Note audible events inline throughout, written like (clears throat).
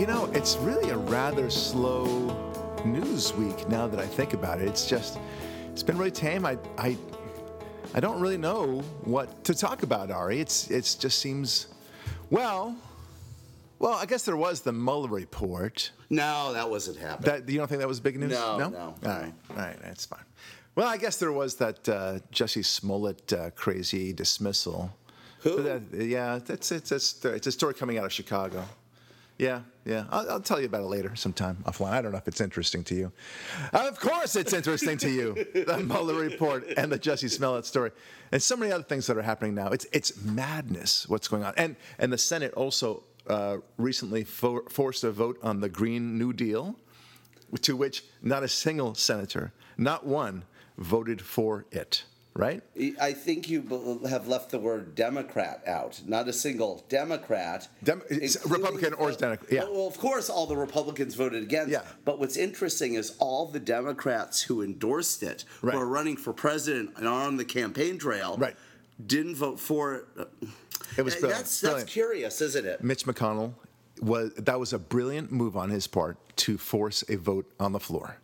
You know, it's really a rather slow news week now that I think about it. It's just, it's been really tame. I, I, I don't really know what to talk about, Ari. It's, it's just seems, well, well, I guess there was the Mueller report. No, that wasn't happening. That you don't think that was big news? No, no. no, All right, all right, that's fine. Well, I guess there was that uh, Jesse Smollett uh, crazy dismissal. Who? That- yeah, that's it's it's it's a story coming out of Chicago. Yeah, yeah. I'll, I'll tell you about it later sometime offline. I don't know if it's interesting to you. Of course, it's interesting to you. (laughs) The Mueller report and the Jesse Smollett story, and so many other things that are happening now. It's it's madness what's going on. And and the Senate also uh, recently for, forced a vote on the Green New Deal, to which not a single senator, not one, voted for it. Right? I think you have left the word Democrat out. Not a single Democrat. Dem- Republican or Democrat, yeah. Well, of course, all the Republicans voted against. Yeah. But what's interesting is all the Democrats who endorsed it, Right. who are running for president and are on the campaign trail, Right. didn't vote for it. It was brilliant. That's, Brilliant. that's curious, isn't it? Mitch McConnell was that was a brilliant move on his part to force a vote on the floor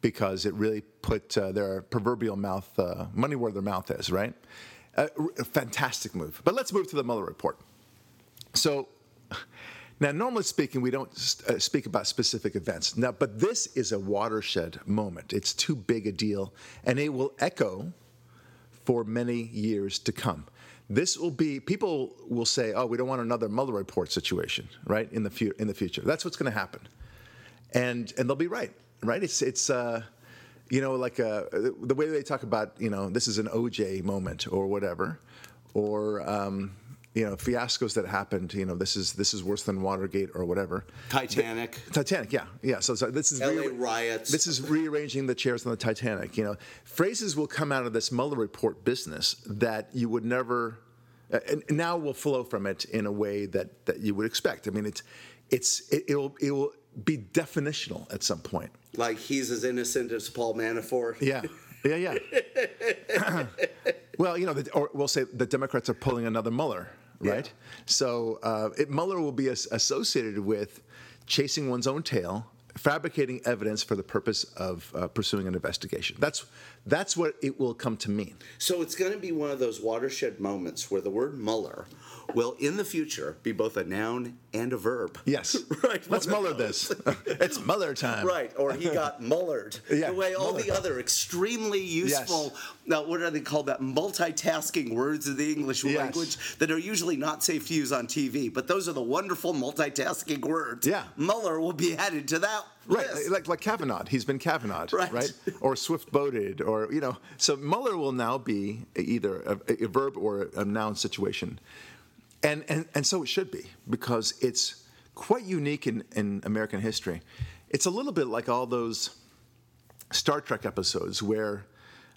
because it really put uh, their proverbial mouth uh, money where their mouth is, right? A fantastic move. But let's move to the Mueller report. So. Now, normally speaking, we don't uh, speak about specific events. Now, but this is a watershed moment. It's too big a deal, and it will echo for many years to come. This will be people will say, "Oh, we don't want another Mueller report situation, right?" In the fu- in the future, that's what's going to happen, and and they'll be right, right? It's it's uh, you know like uh, the way they talk about you know this is an OJ moment or whatever, or um, you know fiascos that happened. You know this is this is worse than Watergate or whatever. Titanic. Titanic, yeah, yeah. So, so this is LA riots. This is rearranging the chairs on the Titanic. You know, phrases will come out of this Mueller report business that you would never, uh, and now will flow from it in a way that that you would expect. I mean, it's it's it, it'll it will be definitional at some point. Like he's as innocent as Paul Manafort. Yeah, yeah, yeah. (laughs) well, you know, the, or we'll say the Democrats are pulling another Mueller, right? Yeah. So uh, it, Mueller will be as, associated with chasing one's own tail, fabricating evidence for the purpose of uh, pursuing an investigation. That's that's what it will come to mean. So it's going to be one of those watershed moments where the word Mueller will, in the future, be both a noun and a verb. Yes, (laughs) Right, Let's Mueller this. (laughs) (laughs) it's Mueller time. Right, or he got mullered. Yeah, the way all mullered. the other extremely useful, now uh, what are they called that? Multitasking words of the English Yes. language that are usually not safe to use on TV, but those are the wonderful multitasking words. Yeah. Mueller will be added to that Right, list. like like Kavanaugh, he's been Kavanaugh, Right. right? Or swift-boated, or you know. So Mueller will now be either a, a verb or a noun situation, and and and so it should be because it's quite unique in in American history. It's a little bit like all those Star Trek episodes where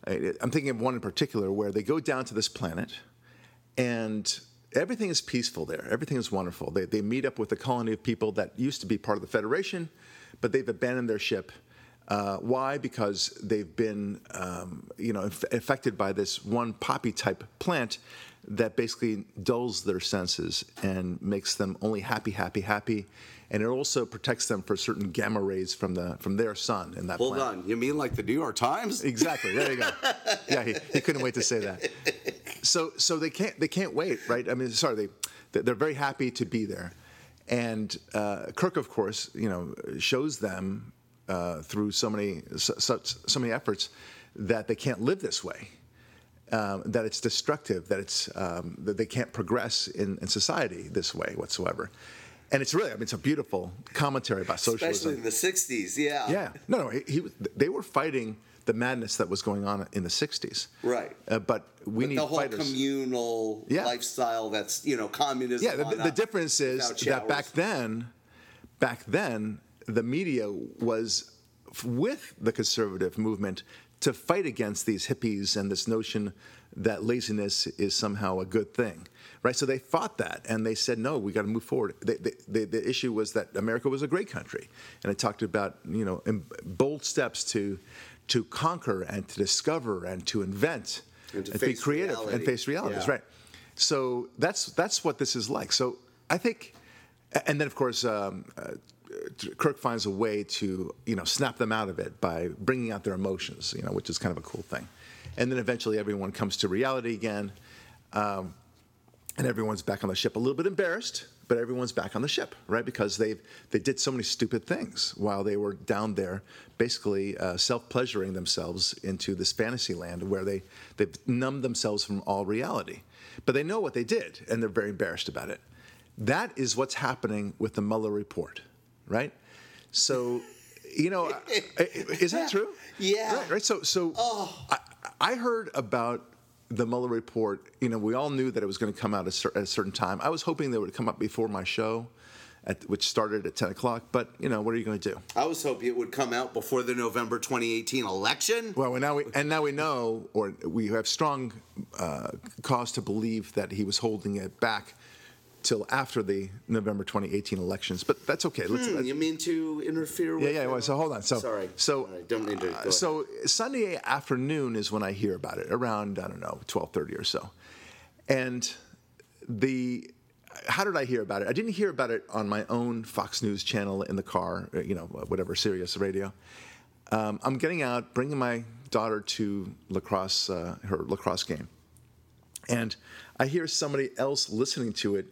I'm thinking of one in particular where they go down to this planet and everything is peaceful there. Everything is wonderful. They, they meet up with a colony of people that used to be part of the Federation, but they've abandoned their ship. Uh, why? Because they've been, um, you know, inf- affected by this one poppy-type plant that basically dulls their senses and makes them only happy, happy, happy, and it also protects them for certain gamma rays from the from their sun in that Hold plant. on, you mean like the New York Times? Exactly. There you go. Yeah, he, he couldn't wait to say that. So so they can't they can't wait, right? I mean, sorry, they they're very happy to be there, and uh, Kirk, of course, you know, shows them uh, through so many such so many efforts that they can't live this way. Um, that it's destructive, that it's um, that they can't progress in, in society this way whatsoever, and it's really, I mean, it's a beautiful commentary about socialism. Especially in the 60s, yeah. Yeah, no, no. He, he, they were fighting the madness that was going on in the '60s. Right. Uh, but we But need the whole fighters. communal Yeah. lifestyle that's, you know, communism. yeah, the, the difference is that back then, back then, the media was f- with the conservative movement to fight against these hippies and this notion that laziness is somehow a good thing, right? So they fought that, and they said, "No, we got to move forward." They, they, they, the issue was that America was a great country, and it talked about you know bold steps to to conquer and to discover and to invent And to be face creative and face realities, Yeah. right? So that's that's what this is like. So I think And then, of course, um, uh, Kirk finds a way to, you know, snap them out of it by bringing out their emotions, you know, which is kind of a cool thing. And then eventually everyone comes to reality again, um, and everyone's back on the ship. A little bit embarrassed, but everyone's back on the ship, right? Because they they did so many stupid things while they were down there, basically uh, self-pleasuring themselves into this fantasy land where they they've numbed themselves from all reality. But they know what they did, and they're very embarrassed about it. That is what's happening with the Mueller report, right? So, you know, is that (laughs) true? Yeah. Right. right? So, so I, I heard about the Mueller report. You know, we all knew that it was going to come out at a cer- at a certain time. I was hoping that it would come up before my show, at, which started at 10 o'clock. But you know, what are you going to do? I was hoping it would come out before the November 2018 election. Well, and now we and now we know, or we have strong uh, cause to believe that he was holding it back till after the November 2018 elections. But that's okay. Let's, Hmm, let's- you mean to interfere with? Yeah, yeah. Well, so hold on. So, Sorry. So, don't mean to. uh, so Sunday afternoon is when I hear about it, around I don't know, twelve thirty or so, and the. How did I hear about it? I didn't hear about it on my own Fox News channel in the car, uh, you know, whatever, Sirius Radio. Um, I'm getting out, bringing my daughter to lacrosse, uh, her lacrosse game, and I hear somebody else listening to it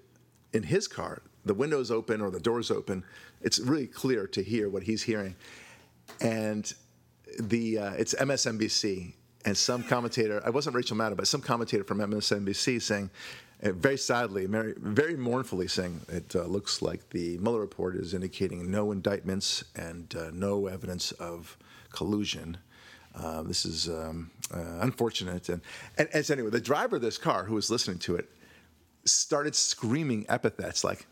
in his car. The window's open or the door's open. It's really clear to hear what he's hearing, and the uh, it's MSNBC and some commentator. I wasn't Rachel Maddow, but some commentator from MSNBC saying, uh, very sadly, very, very mournfully saying, it uh, looks like the Mueller report is indicating no indictments and uh, no evidence of collusion. Uh, this is um, uh, unfortunate. And, and, anyway, the driver of this car who was listening to it started screaming epithets like,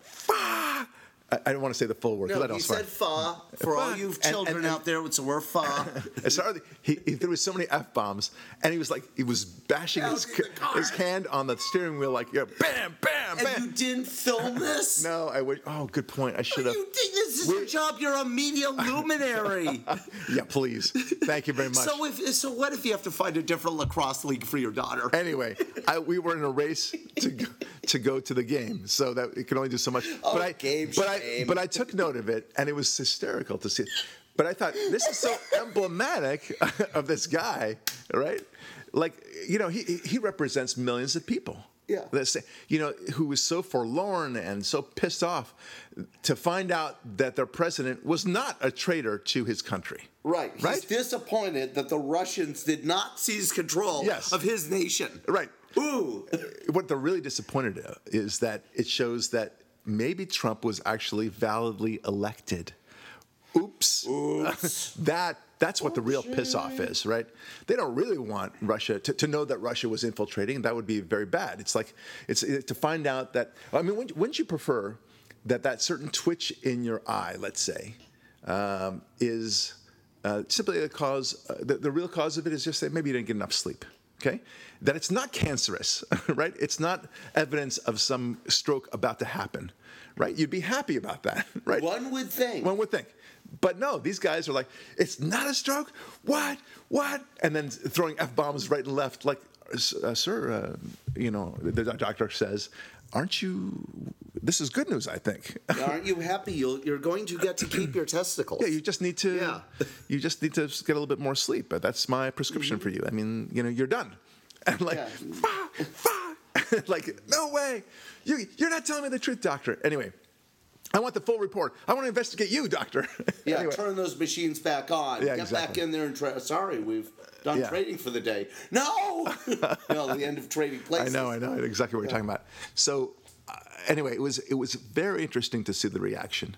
"Fuck!" I, I don't want to say the full word. 'cause No, that he was fine. said "fa" for all you children and- and- out there. It's the word "fa." (laughs) And so he, he threw so many f bombs, and he was like he was bashing his, Out in the car. his hand on the steering wheel, like yeah, bam, bam, and bam. you didn't film (laughs) this. no, I wish. Oh, good point. I should have. You think this is your job? You're a media (laughs) luminary. Yeah, please. Thank you very much. so if so, what if you have to find a different lacrosse league for your daughter? anyway, I, we were in a race to go, to go to the game, so that it can only do so much. Oh, but I, game but I, but I took note of it, and it was hysterical to see. it. But I thought this is so (laughs) emblematic of this guy, right? Like you know, he he represents millions of people. Yeah. That say, you know, who was so forlorn and so pissed off to find out that their president was not a traitor to his country. Right. He's Right? disappointed that the Russians did not seize control Yes. of his nation. Right. Ooh. (laughs) what they're really disappointed is that it shows that maybe Trump was actually validly elected. Oops. (laughs) that that's what the real piss off is, right? They don't really want Russia to, to know that Russia was infiltrating. That would be very bad. It's like it's it, to find out that I mean, wouldn't, wouldn't you prefer that that certain twitch in your eye, let's say, um, is uh, simply the cause. Uh, the, the real cause of it is just that maybe you didn't get enough sleep. Okay, that it's not cancerous, (laughs) right? It's not evidence of some stroke about to happen, right? You'd be happy about that, (laughs) right? One would think. One would think. But no, these guys are like, it's not a stroke. What? What? And then throwing f bombs right and left. Like, uh, sir, uh, you know, the doctor says, aren't you? This is good news, I think. Aren't you happy? You'll, you're going to get to (clears throat) keep your testicles. Yeah, you just need to. Yeah. You just need to get a little bit more sleep. But that's my prescription for you. I mean, you know, you're done. (laughs) And like, Yeah. "Fa, fa." (laughs) like, no way. You, you're not telling me the truth, doctor. Anyway, I want the full report. I want to investigate you, doctor. (laughs) Yeah, Anyway. turn those machines back on. Yeah, Get back in there and try. Sorry, we've done Yeah. trading for the day. No! (laughs) no, the end of trading (laughs) I know, I know exactly what you're talking about. So, uh, anyway, it was it was very interesting to see the reaction,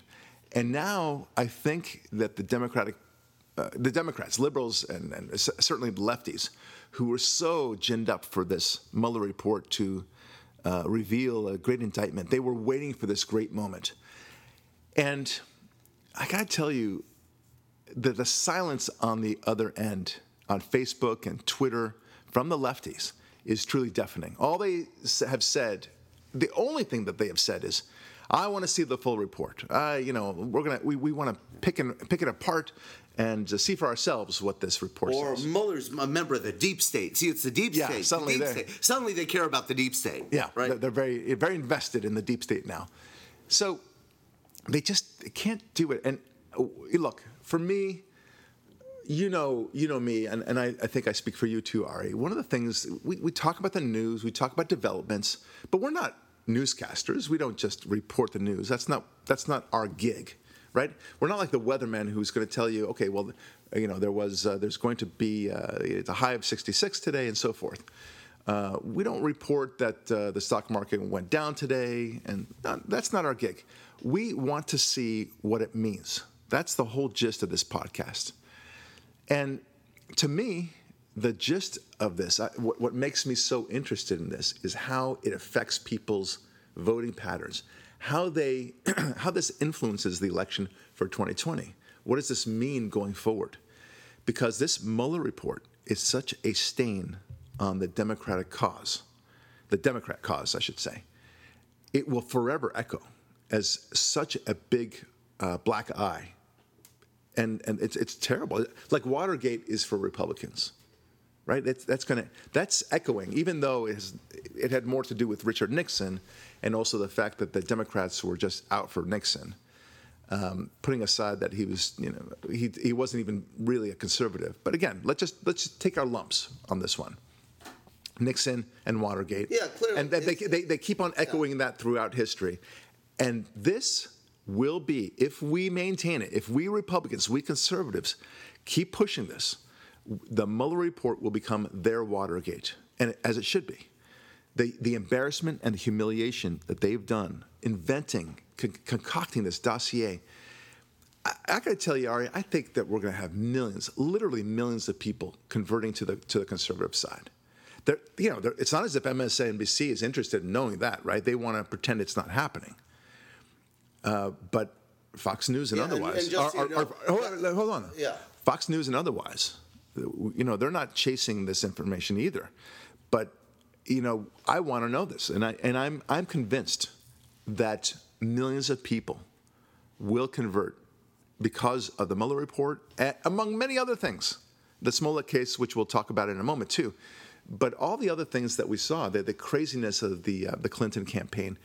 and now I think that the Democratic, uh, the Democrats, liberals, and, and certainly the lefties, who were so ginned up for this Mueller report to uh, reveal a great indictment, they were waiting for this great moment, and I got to tell you, the, the silence on the other end on Facebook and Twitter from the lefties is truly deafening. All they have said, the only thing that they have said is, "I want to see the full report. Uh, you know, we're gonna we, we want to pick and pick it apart and uh, see for ourselves what this report Or says." Or Mueller's a member of the deep state. See, it's the deep Yeah, state. the suddenly they're- state. Suddenly they care about the deep state. Yeah, Right? they're, they're very very invested in the deep state now. So they just they can't do it. And uh, look, for me, you know, you know me, and, and I, I think I speak for you too, Ari. One of the things we, we talk about the news, we talk about developments, but we're not newscasters. We don't just report the news. That's not that's not our gig, right? We're not like the weatherman who's going to tell you, okay, well, you know, there was uh, there's going to be uh, a high of 66 today and so forth. Uh, we don't report that uh, the stock market went down today, and that's not our gig. We want to see what it means. That's the whole gist of this podcast. And to me, the gist of this, I, what, what makes me so interested in this, is how it affects people's voting patterns, how they, (clears throat) how this influences the election for 2020. What does this mean going forward? Because this Mueller report is such a stain on the Democratic cause, the Democrat cause, I should say. It will forever echo as such a big uh, black eye and and it's it's terrible. Like Watergate is for Republicans, right? That's that's gonna that's echoing, even though it, has, it had more to do with Richard Nixon, and also the fact that the Democrats were just out for Nixon. Um, putting aside that he was, you know, he he wasn't even really a conservative. But again, let's just let's just take our lumps on this one. Nixon and Watergate. Yeah, clearly. And they, they, they, they keep on echoing yeah. that throughout history. And this will be if we maintain it, if we Republicans, we conservatives keep pushing this, the Mueller report will become their Watergate, and as it should be. The, the embarrassment and the humiliation that they've done inventing, con- concocting this dossier. I, I got to tell you, Ari, I think that we're going to have millions, literally millions of people converting to the to the conservative side. They're, you know, it's not as if MSNBC is interested in knowing that, right? They want to pretend it's not happening. Uh, but Fox News and yeah, otherwise, and, and are, are, are, hold, on, hold on. Yeah. Fox News and otherwise, you know, they're not chasing this information either. But you know, I want to know this, and I and I'm I'm convinced that millions of people will convert because of the Mueller report, among many other things. The Smollett case, which we'll talk about in a moment too, but all the other things that we saw, the, the craziness of the uh, the Clinton campaign,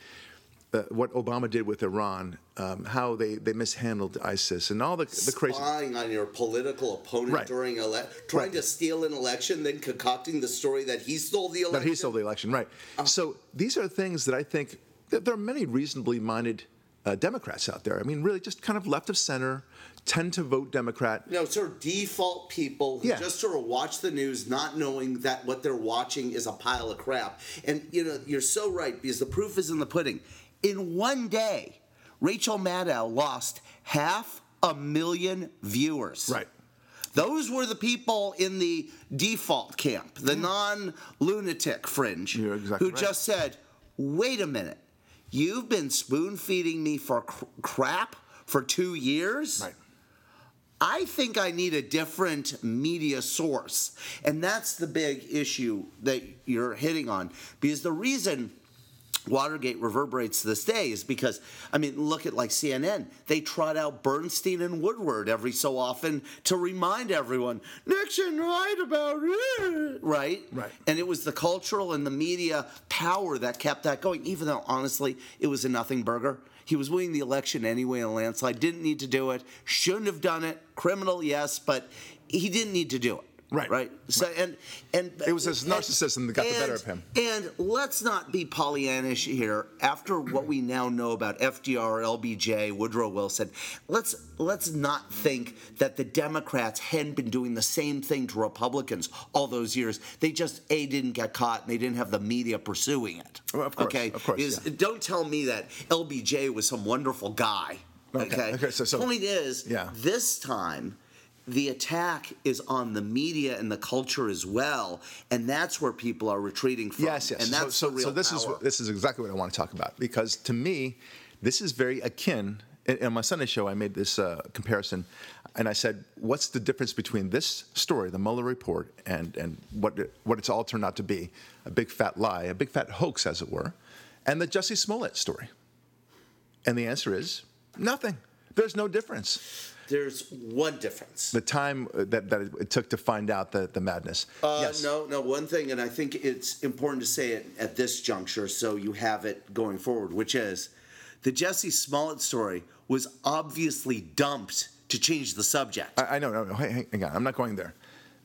uh, what Obama did with Iran, um, how they, they mishandled ISIS, and all the the crazy spying on your political opponent right. during ele- trying right. to steal an election, then concocting the story that he stole the election. That he stole the election, right? Uh, so these are things that I think that there are many reasonably minded uh, Democrats out there. I mean, really, just kind of left of center, tend to vote Democrat. You know, sort of default people who yeah. just sort of watch the news, not knowing that what they're watching is a pile of crap. And you know, you're so right because the proof is in the pudding. In one day, Rachel Maddow lost half a million viewers. Right. Those were the people in the default camp, the non lunatic fringe, exactly who right. just said, wait a minute, you've been spoon feeding me for cr- crap for two years? Right. I think I need a different media source. And that's the big issue that you're hitting on. Because the reason Watergate reverberates to this day is because, I mean, look at like CNN. They trot out Bernstein and Woodward every so often to remind everyone Nixon lied about it, right? Right. And it was the cultural and the media power that kept that going, even though honestly it was a nothing burger. He was winning the election anyway in a landslide. Didn't need to do it. Shouldn't have done it. Criminal, yes, but he didn't need to do it. Right. Right. So and and it was his narcissism that got and, the better of him. And let's not be Pollyannish here. After what we now know about FDR, LBJ, Woodrow Wilson, let's let's not think that the Democrats hadn't been doing the same thing to Republicans all those years. They just a didn't get caught and they didn't have the media pursuing it. Well, of course, okay. Of course. Is, yeah. Don't tell me that LBJ was some wonderful guy. Okay. Okay. okay so, so, Point is, yeah. this time the attack is on the media and the culture as well, and that's where people are retreating from. Yes, yes. And that's so, real so this power. is this is exactly what I want to talk about because to me, this is very akin. In, my Sunday show, I made this uh, comparison, and I said, "What's the difference between this story, the Mueller report, and and what what it's all turned out to be—a big fat lie, a big fat hoax, as it were—and the Jussie Smollett story?" And the answer is nothing. There's no difference. There's one difference. The time that, that it took to find out the, the madness. Uh, yes. No, no, one thing, and I think it's important to say it at this juncture so you have it going forward, which is the Jesse Smollett story was obviously dumped to change the subject. I, I know, no, no, hang, hang on. I'm not going there.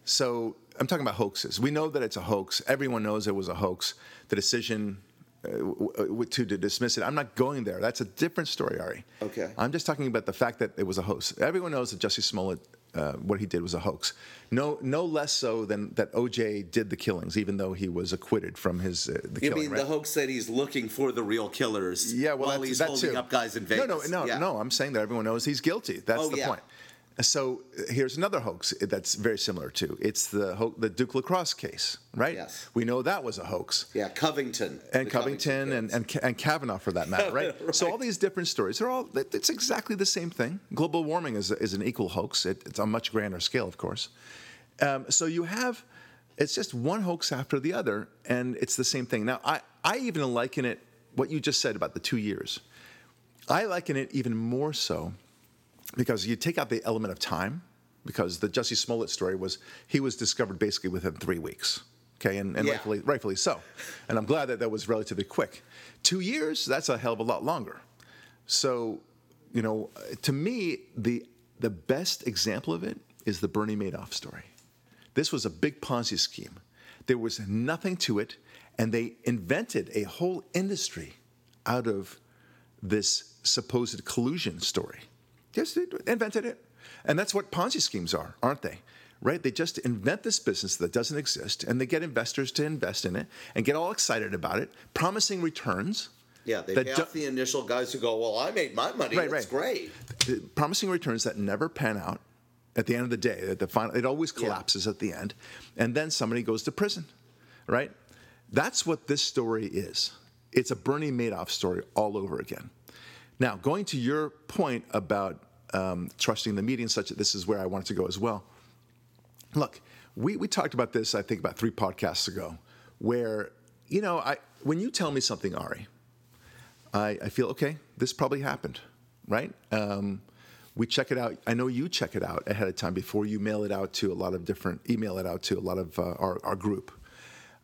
So I'm talking about hoaxes. We know that it's a hoax. Everyone knows it was a hoax. The decision uh, to, to dismiss it. I'm not going there. That's a different story, Ari. Okay. I'm just talking about the fact that it was a hoax. Everyone knows that Jesse Smollett, uh, what he did was a hoax. No, no less so than that OJ did the killings, even though he was acquitted from his uh, the you killing. mean right? the hoax that he's looking for the real killers Yeah, well, while that's, he's that holding too. up guys in Vegas? No, no, no, Yeah. no. I'm saying that everyone knows he's guilty. That's Oh, the yeah. point. So uh, here's another hoax that's very similar to. It's the ho- the Duke lacrosse case, right? Yes. We know that was a hoax. Yeah, Covington. And The Covington and, and, and Kavanaugh, for that matter, (laughs) right? So all these different stories, they're all it's exactly the same thing. Global warming is, is an equal hoax. It, it's on a much grander scale, of course. Um, so you have, it's just one hoax after the other, and it's the same thing. Now, I, I even liken it, what you just said about the two years, I liken it even more so because you take out the element of time, because the Jesse Smollett story was he was discovered basically within three weeks. Okay, and, and Yeah. rightfully, rightfully so. And I'm glad that that was relatively quick. Two years, that's a hell of a lot longer. So, you know, to me, the the best example of it is the Bernie Madoff story. This was a big Ponzi scheme. There was nothing to it, and they invented a whole industry out of this supposed collusion story. Just invented it. And that's what Ponzi schemes are, aren't they? Right? They just invent this business that doesn't exist and they get investors to invest in it and get all excited about it, promising returns. Yeah, they pay do- off the initial guys who go, well, I made my money. Right, That's right. great. promising returns that never pan out at the end of the day. At the final, it always Yeah. collapses at the end, and then somebody goes to prison, right? That's what this story is. It's a Bernie Madoff story all over again. Now, going to your point about um, trusting the media and such, that this is where I wanted to go as well. Look, we, we talked about this, I think, about three podcasts ago, where, you know, I, when you tell me something, Ari, I, I feel okay. This probably happened, right? Um, we check it out. I know you check it out ahead of time before you mail it out to a lot of different, email it out to a lot of uh, our, our group.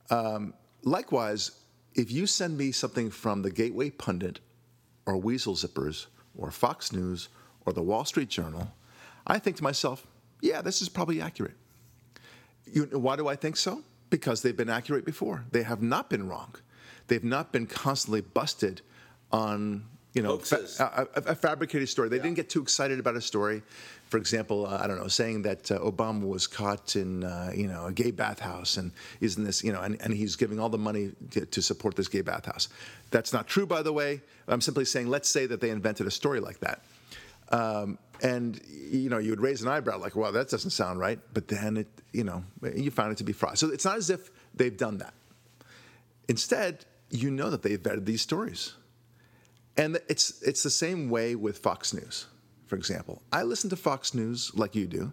Um, likewise, if you send me something from the Gateway Pundit or Weasel Zippers or Fox News or the Wall Street Journal, I think to myself, yeah, this is probably accurate. You, why do I think so? Because they've been accurate before. They have not been wrong. They've not been constantly busted on you know Hoaxes. a, a- fabricated story. They didn't get too excited about a story. For example, uh, I don't know, saying that uh, Obama was caught in uh, you know a gay bathhouse and isn't this you know and, and he's giving all the money to, to support this gay bathhouse. That's not true, by the way. I'm simply saying let's say that they invented a story like that. Um, and you know, you would raise an eyebrow like, "Well, that doesn't sound right." But then it, you know, you found it to be fraud. So it's not as if they've done that. Instead, you know that they've vetted these stories, and it's it's the same way with Fox News, for example. I listen to Fox News like you do,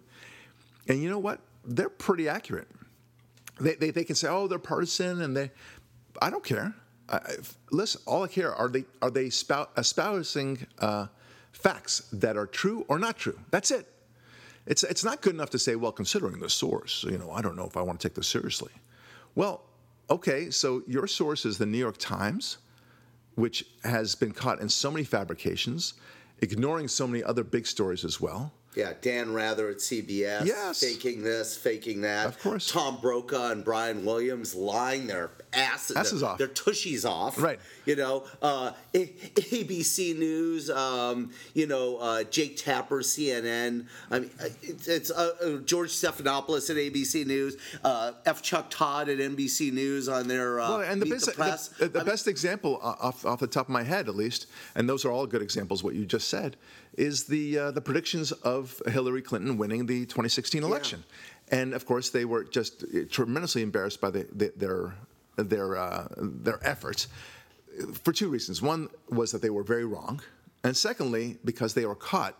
and you know what? They're pretty accurate. They they, they can say, "Oh, they're partisan," and they, I don't care. I, listen, all I care are they are they spout, espousing uh, facts that are true or not true. That's it. It's it's not good enough to say, well, considering the source, you know, I don't know if I want to take this seriously. Well, okay, so your source is the New York Times, which has been caught in so many fabrications, ignoring so many other big stories as well. Yeah, Dan Rather at CBS, Yes. faking this, faking that. Of course. Tom Brokaw and Brian Williams lying their asses, Asses their, off. their tushies off. Right. You know, uh, ABC News. Um, you know, uh, Jake Tapper, CNN. I mean, uh, it's, it's uh, uh, George Stephanopoulos at ABC News. Uh, F. Chuck Todd at NBC News on their uh, Well, and the, best, the the, the I mean, best example off, off the top of my head, at least, and those are all good examples. What you just said is the uh, the predictions of Hillary Clinton winning the 2016 election, and of course they were just tremendously embarrassed by the, the, their their uh, their efforts for two reasons. One was that they were very wrong, and secondly, because they were caught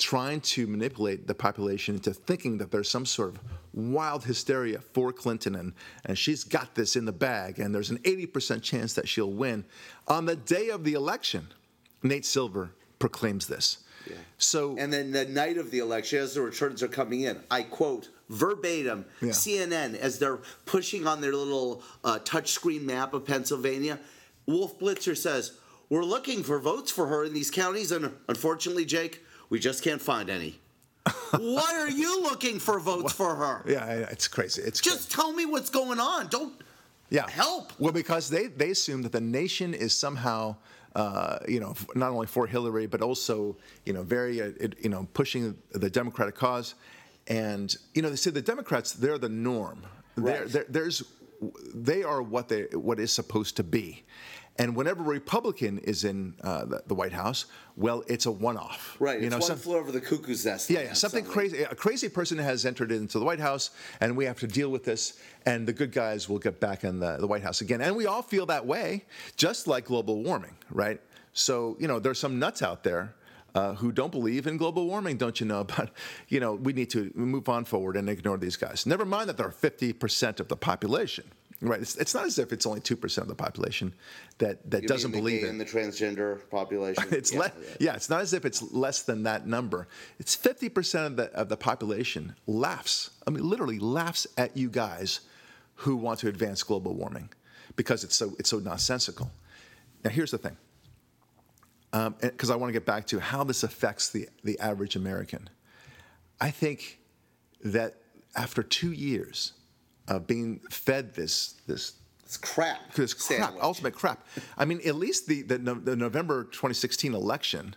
trying to manipulate the population into thinking that there's some sort of wild hysteria for Clinton and, and she's got this in the bag and there's an 80% chance that she'll win. On the day of the election, Nate Silver proclaims this. So And then the night of the election, as the returns are coming in, I quote verbatim Yeah. CNN as they're pushing on their little uh, touchscreen map of Pennsylvania. Wolf Blitzer says, we're looking for votes for her in these counties, and unfortunately, Jake, we just can't find any. (laughs) Why are you looking for votes for her? Yeah, yeah, it's crazy. It's crazy. Just tell me what's going on. Don't yeah. help. Well, because they, they assume that the nation is somehow, uh, you know, not only for Hillary, but also, you know, very, uh, it, you know, pushing the Democratic cause. And, you know, they say the Democrats, they're the norm. They're, they're, there's, they are what they, what is supposed to be. And whenever a Republican is in uh, the, the White House, well, it's a one-off. Right. You it's know, one some- flew over the cuckoo's nest. yeah, yeah, something crazy. A crazy person has entered into the White House, and we have to deal with this. And the good guys will get back in the, the White House again. And we all feel that way, just like global warming, right? So, you know, there's some nuts out there uh, who don't believe in global warming, don't you know? (laughs) But, you know, we need to move on forward and ignore these guys. Never mind that they're 50% of the population, right? It's, it's not as if it's only 2% of the population that, that doesn't believe in the transgender population. (laughs) it's yeah, less. Yeah, it's not as if it's less than that number. It's 50% of the of the population laughs. I mean, literally laughs at you guys who want to advance global warming because it's so it's so nonsensical. Now, here's the thing. Um, because I want to get back to how this affects the the average American. I think that after two years of being fed this this It's crap. this crap, sandwich. ultimate crap. I mean, at least the, the, the November 2016 election,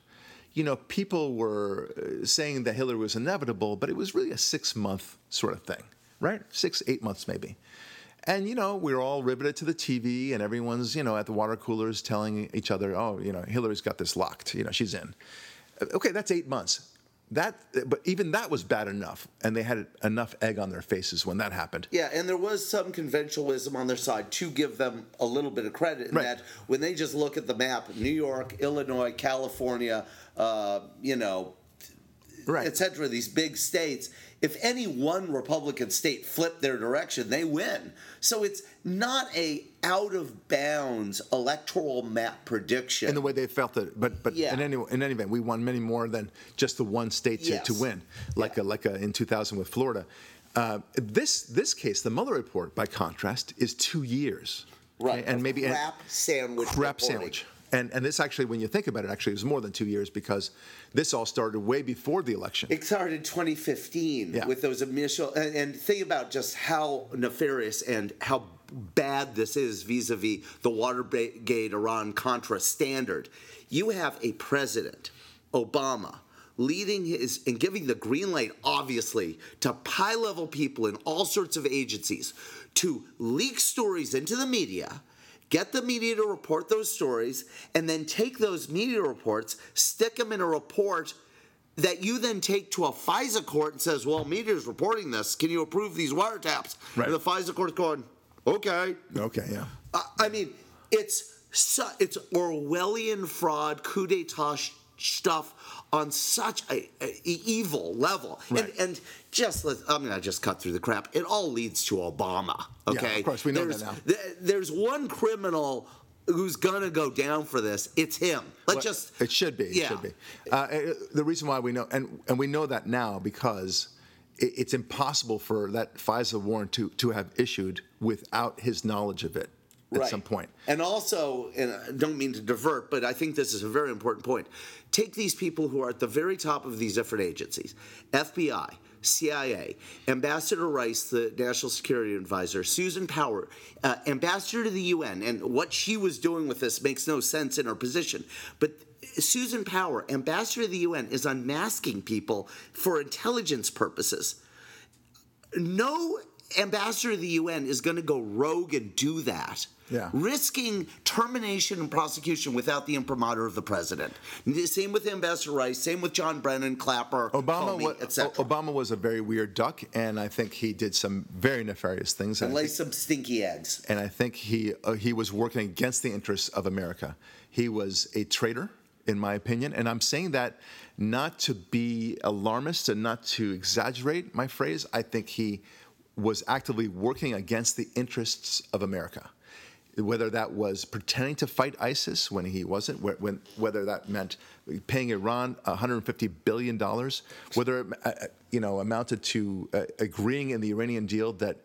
you know, people were uh, saying that Hillary was inevitable, but it was really a six month sort of thing, right? Six, eight months maybe. And, you know, we were all riveted to the TV, and everyone's, you know, at the water coolers telling each other, oh, you know, Hillary's got this locked, you know, she's in. Uh, Okay, that's eight months. That, but even that was bad enough, and they had enough egg on their faces when that happened. Yeah, and there was some conventionalism on their side to give them a little bit of credit in Right. that when they just look at the map, New York, Illinois, California, uh, you know, Right. et cetera, these big states, if any one Republican state flipped their direction, they win. So it's not a out of bounds electoral map prediction. in the way they felt it. But but Yeah. in any in any event, we won many more than just the one state to, to win, like a, like a, in 2000 with Florida. Uh, this this case, the Mueller report, by contrast, is two years, right, okay? and maybe crap sandwich. crap reporting. sandwich. And and this actually, when you think about it, actually, was more than two years because this all started way before the election. It started 2015 Yeah. with those initial, and, and think about just how nefarious and how bad this is vis-a-vis the Watergate Iran Contra standard. You have a president, Obama, leading his and giving the green light, obviously, to high-level people in all sorts of agencies to leak stories into the media get the media to report those stories, and then take those media reports, stick them in a report that you then take to a FISA court and says, "Well, media's reporting this. Can you approve these wiretaps?" Right. And the FISA court's going, "Okay." Okay, yeah. I- I mean, it's su- it's Orwellian fraud, coup d'état stuff on such a evil level, Right. and and just let, I'm gonna just cut through the crap. It all leads to Obama. Yeah, Okay, of course, we know that there's, now. th- there's one criminal who's gonna go down for this. It's him. Let's Well, just. It should be. It Yeah. should be. Uh, uh, the reason why we know, and, and we know that now because it, it's impossible for that FISA warrant to, to have issued without his knowledge of it at Right. some point. And also, and I don't mean to divert, but I think this is a very important point. Take these people who are at the very top of these different agencies FBI, CIA, Ambassador Rice, the National Security Advisor, Susan Power, uh, Ambassador to the UN, and what she was doing with this makes no sense in her position. But Susan Power, Ambassador to the UN, is unmasking people for intelligence purposes no ambassador to the UN is going to go rogue and do that. Yeah. Risking termination and prosecution without the imprimatur of the president. Same with Ambassador Rice, same with John Brennan, Clapper, Obama, Comey, wa- etc. Obama was a very weird duck, and I think he did some very nefarious things. And, Lay some stinky eggs. and I think he uh, he was working against the interests of America. He was a traitor, in my opinion, and I'm saying that not to be alarmist and not to exaggerate my phrase. I think he was actively working against the interests of America. Whether that was pretending to fight ISIS when he wasn't, when, whether that meant paying Iran 150 billion dollars, whether it uh, uh, you know amounted to uh, agreeing in the Iranian deal that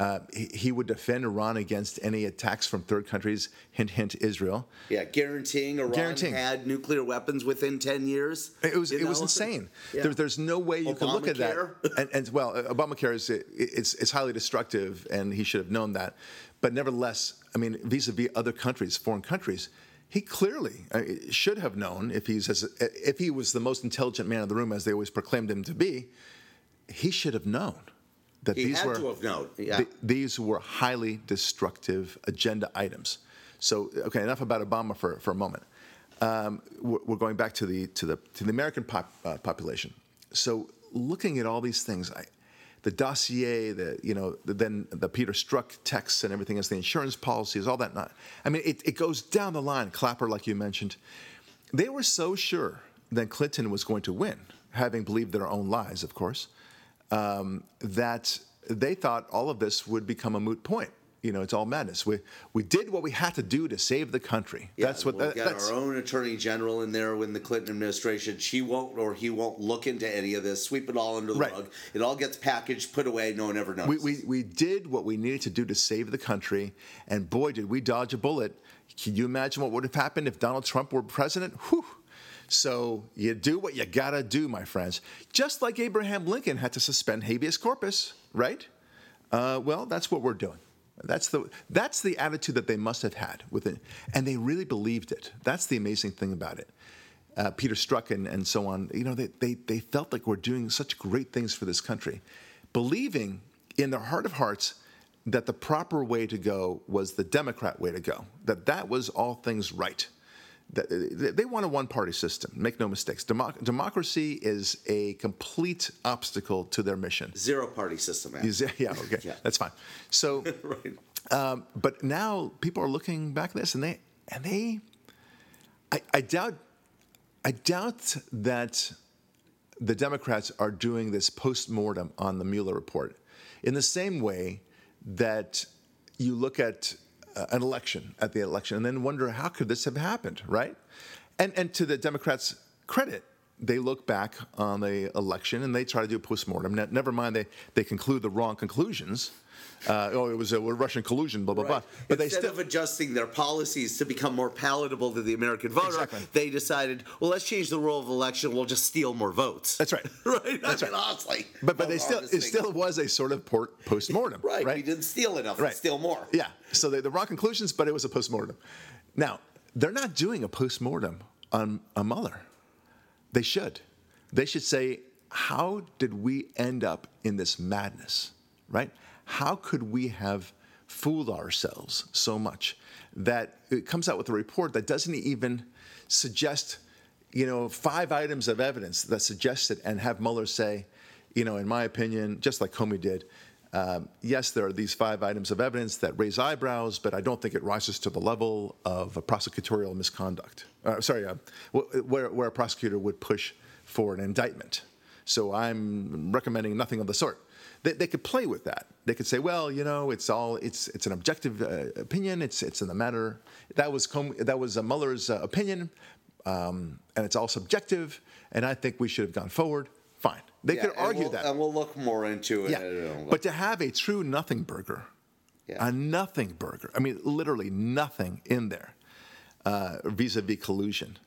Uh, he, would defend Iran against any attacks from third countries. Hint, hint, Israel. Yeah, guaranteeing Iran Guaranteeing. had nuclear weapons within 10 years. It was it was insane. Yeah. There, there's no way you could look at that. And, and well, Obamacare is it, it's it's highly destructive, and he should have known that. But nevertheless, I mean, vis-a-vis other countries, foreign countries, he clearly uh, should have known if he's as, if he was the most intelligent man in the room, as they always proclaimed him to be. He should have known that He these were to have known. Yeah. th- these were highly destructive agenda items. So, okay, enough about Obama for, for a moment. Um, we're, we're going back to the to the to the American pop, uh, population. So, looking at all these things, I, the dossier, the you know, the, then the Peter Strzok texts and everything else, the insurance policies, all that. Not, I mean, it, it goes down the line. Clapper, like you mentioned, they were so sure that Clinton was going to win, having believed their own lies, of course, um, that they thought all of this would become a moot point. You know, it's all madness. We we did what we had to do to save the country. Yeah, that's what we'll that, get that's. our own attorney general in there when the Clinton administration. She won't or he won't look into any of this. Sweep it all under the Right. rug. It all gets packaged, put away. No one ever knows. we, we, we did what we needed to do to save the country, and boy, did we dodge a bullet. Can you imagine what would have happened if Donald Trump were president? Whew. So you do what you gotta do, my friends. Just like Abraham Lincoln had to suspend habeas corpus, right? Uh, well, that's what we're doing. That's the that's the attitude that they must have had with it, and they really believed it. That's the amazing thing about it. Uh, Peter Strzok and, and so on. You know, they, they they felt like we're doing such great things for this country, believing in their heart of hearts that the proper way to go was the Democrat way to go. That that was all things right. They want a one-party system. Make no mistakes. Democ- democracy is a complete obstacle to their mission. Zero party system. Man. Yeah, okay, (laughs) Yeah. that's fine. So, (laughs) right. um, but now people are looking back at this, and they and they, I, I doubt, I doubt that the Democrats are doing this post mortem on the Mueller report, in the same way that you look at Uh, an election at the election and then wonder how could this have happened, right? And and to the Democrats' credit, they look back on the election and they try to do a postmortem. Ne- Never mind, they they conclude the wrong conclusions. Uh, oh, it was a Russian collusion, blah blah blah. But they Instead still of adjusting their policies to become more palatable to the American voter, Exactly. they decided, well, let's change the rule of election. We'll just steal more votes. That's right. (laughs) right. That's I mean, right. honestly. But but they still it still was a sort of port post-mortem, right. right? We didn't steal enough. Right. Steal more. Yeah. So they, the wrong conclusions, but it was a postmortem. Now they're not doing a postmortem on a Mueller. They should. They should say, how did we end up in this madness? Right? How could we have fooled ourselves so much that it comes out with a report that doesn't even suggest, you know, five items of evidence that suggests it, and have Mueller say, you know, in my opinion, just like Comey did, um, yes, there are these five items of evidence that raise eyebrows, but I don't think it rises to the level of a prosecutorial misconduct. Uh, sorry, uh, where, where a prosecutor would push for an indictment. So I'm recommending nothing of the sort. They, they could play with that. They could say, well, you know, it's all it's it's an objective uh, opinion. It's it's in the matter. That was Com- that was uh, Mueller's uh, opinion, um, and it's all subjective. And I think we should have gone forward. Fine. They Yeah, could argue we'll- that. And we'll look more into it. Yeah, but to have a true nothing burger, Yeah. a nothing burger, I mean, literally nothing in there, uh, vis-a-vis collusion,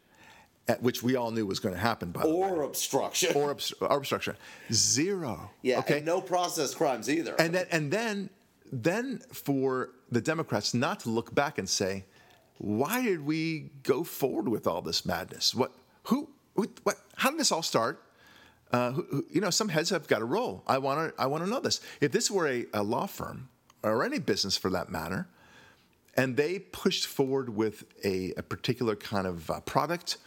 which we all knew was going to happen, by the way, or obstruction. or obst- or obstruction, zero. yeah. Okay. And no process crimes either. And then, and then, then for the Democrats not to look back and say, why did we go forward with all this madness? What, who, who what, how did this all start? Uh, who, who, you know, some heads have got to roll. I want to, I want to know this. If this were a, a law firm or any business for that matter, and they pushed forward with a, a particular kind of uh, product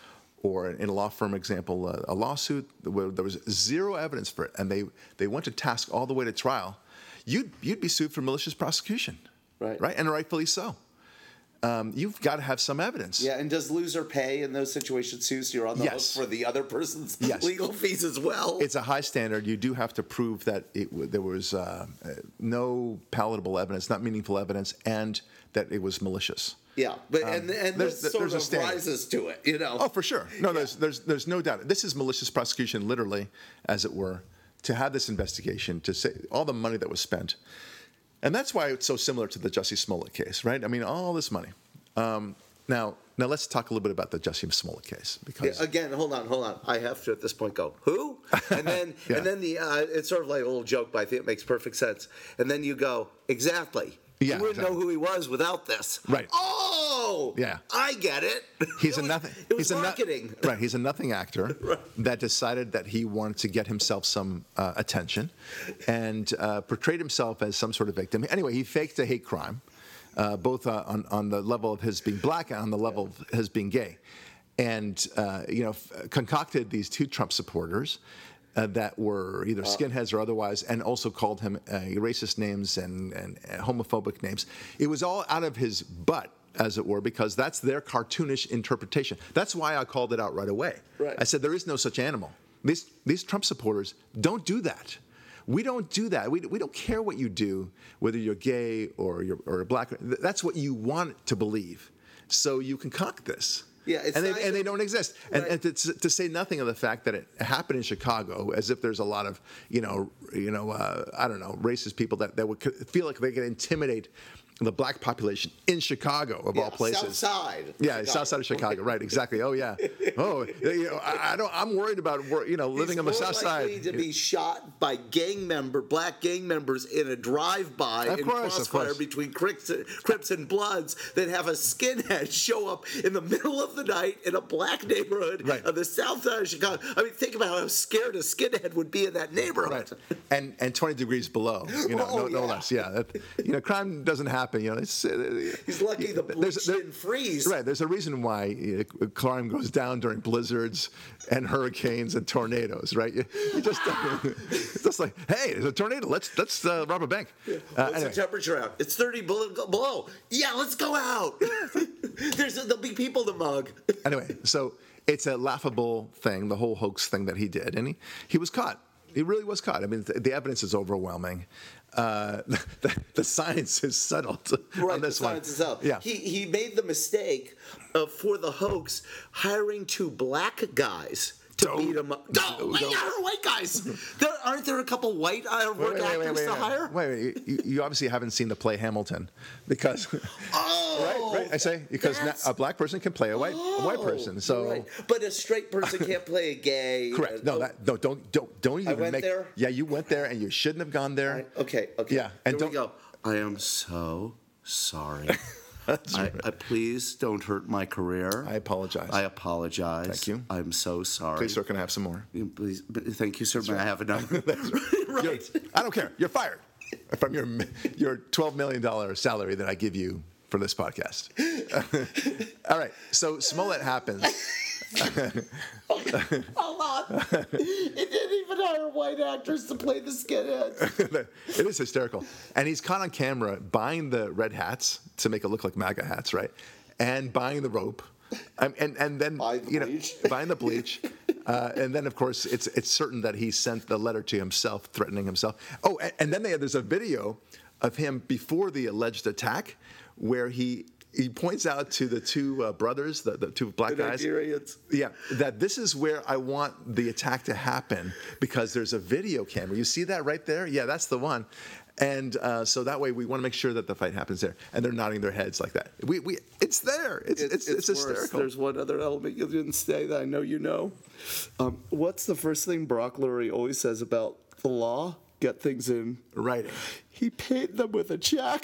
or in a law firm example uh, a lawsuit where there was zero evidence for it and they, they went to task all the way to trial you'd, you'd be sued for malicious prosecution Right. right and rightfully so um, you've got to have some evidence yeah, and does loser pay in those situations too? So you're on the Yes. hook for the other person's Yes. (laughs) legal fees as well. it's a high standard. You do have to prove that it, there was uh, uh, no palatable evidence, not meaningful evidence, and that it was malicious. Yeah, but and and Um, there's- this sort there's a of rises to it, you know. Oh, for sure. No, there's, there's, there's no doubt. This is malicious prosecution, literally, as it were, to have this investigation, to say all the money that was spent. And that's why it's so similar to the Jussie Smollett case, right? I mean, all this money. Um, now, now let's talk a little bit about the Jussie Smollett case because Again, hold on, hold on. I have to at this point go who, and (laughs) then Yeah. and then the uh, it's sort of like a little joke, but I think it makes perfect sense. And then you go exactly. Yeah, you wouldn't exactly. know who he was without this. Right. Oh. Yeah. I get it. (laughs) he's It a was- nothing. It was he's a no- marketing. (laughs) right. He's a nothing actor (laughs) that decided that he wanted to get himself some uh, attention, and uh, portrayed himself as some sort of victim. Anyway, he faked a hate crime, uh, both uh, on on the level of his being black and on the level of his being gay, and uh, you know f- concocted these two Trump supporters. Uh, that were either skinheads or otherwise, and also called him uh, racist names and, and homophobic names. It was all out of his butt, as it were, because that's their cartoonish interpretation. That's why I called it out right away. Right. I said there is no such animal. These these Trump supporters don't do that. We don't do that. We, we don't care what you do, whether you're gay or you're or black. That's what you want to believe. So you concoct this. Yeah, it's and they, and they don't exist. And, Right. and to, to say nothing of the fact that it happened in Chicago, as if there's a lot of you know you know uh, I don't know racist people that, that would feel like they can intimidate the black population in Chicago of all places. South side. Yeah, south side of Chicago, right? Exactly. Oh yeah. (laughs) Oh, you know, I, I don't. I'm worried about you know living He's on the more south likely side. to be shot by gang member, black gang members in a drive-by Of in course, crossfire between Crips, Crips and Bloods than have a skinhead show up in the middle of the night in a black neighborhood Right. of the south side of Chicago. I mean, think about how scared a skinhead would be in that neighborhood. Right, and and 20 degrees below, you know, (laughs) Oh, no, no less. Yeah, that, you know, crime doesn't happen. You know, it's, uh, He's lucky the there's- bleach there- didn't freeze. Right, there's a reason why crime goes down during blizzards and hurricanes and tornadoes. Right, you, you just (laughs) it's just like, hey, there's a tornado. Let's let's uh, rob a bank. Uh, What's anyway. the temperature out? It's 30 below. below. Yeah, let's go out. (laughs) (laughs) There's there'll be people to mug. anyway, so it's a laughable thing, the whole hoax thing that he did, and he, he was caught. He really was caught. I mean, the, the evidence is overwhelming. Uh, (laughs) the, the science is settled Right, on this the one. science is out. Yeah. He he made the mistake of for the hoax hiring two black guys to Don't- beat him up. No, don't- wait, don't- hire white guys. There aren't there a couple white uh, Wait, work wait, wait, actors wait, to wait, hire? Wait, wait. You, you obviously haven't seen the play Hamilton, because (laughs) Oh, right, right. I say because na- a black person can play a white a white Oh, person. So right. but a straight person can't (laughs) play a gay. correct. uh, No, oh, that no, don't don't don't even I went make. there? Yeah, you went there, and you shouldn't have gone there. right, okay, okay. Yeah, and Here we don't- go. I am so sorry. (laughs) That's I, right. I please don't hurt my career. I apologize. I apologize. Thank you. I'm so sorry. Please, sir, can I have some more? You- Please, but thank you, sir. May I have another? (laughs) (laughs) You're- right. I don't care. You're fired from your your twelve million dollar salary that I give you for this podcast. (laughs) All right. So Smollett happens. Hold on. Even hire white actors to play the skinheads. (laughs) it is hysterical. And he's caught on camera buying the red hats to make it look like MAGA hats, right? And buying the rope. Um, and and then Buying the you know bleach. (laughs) buying the bleach, uh, and then of course it's it's certain that he sent the letter to himself threatening himself. Oh, and, and then they, there's a video of him before the alleged attack, where he he points out to the two uh, brothers, the, the two black The guys, Nigerians. yeah, that this is where I want the attack to happen because there's a video camera. You see that right there? Yeah, that's the one. And uh, so that way we want to make sure that the fight happens there. And they're nodding their heads like that. We, we, it's there. It's, it's, it's, worse. hysterical. There's one other element you didn't say that I know you know. Um, what's the first thing Brock Lurie always says about the law? Get things in. Writing. He paid them with a check.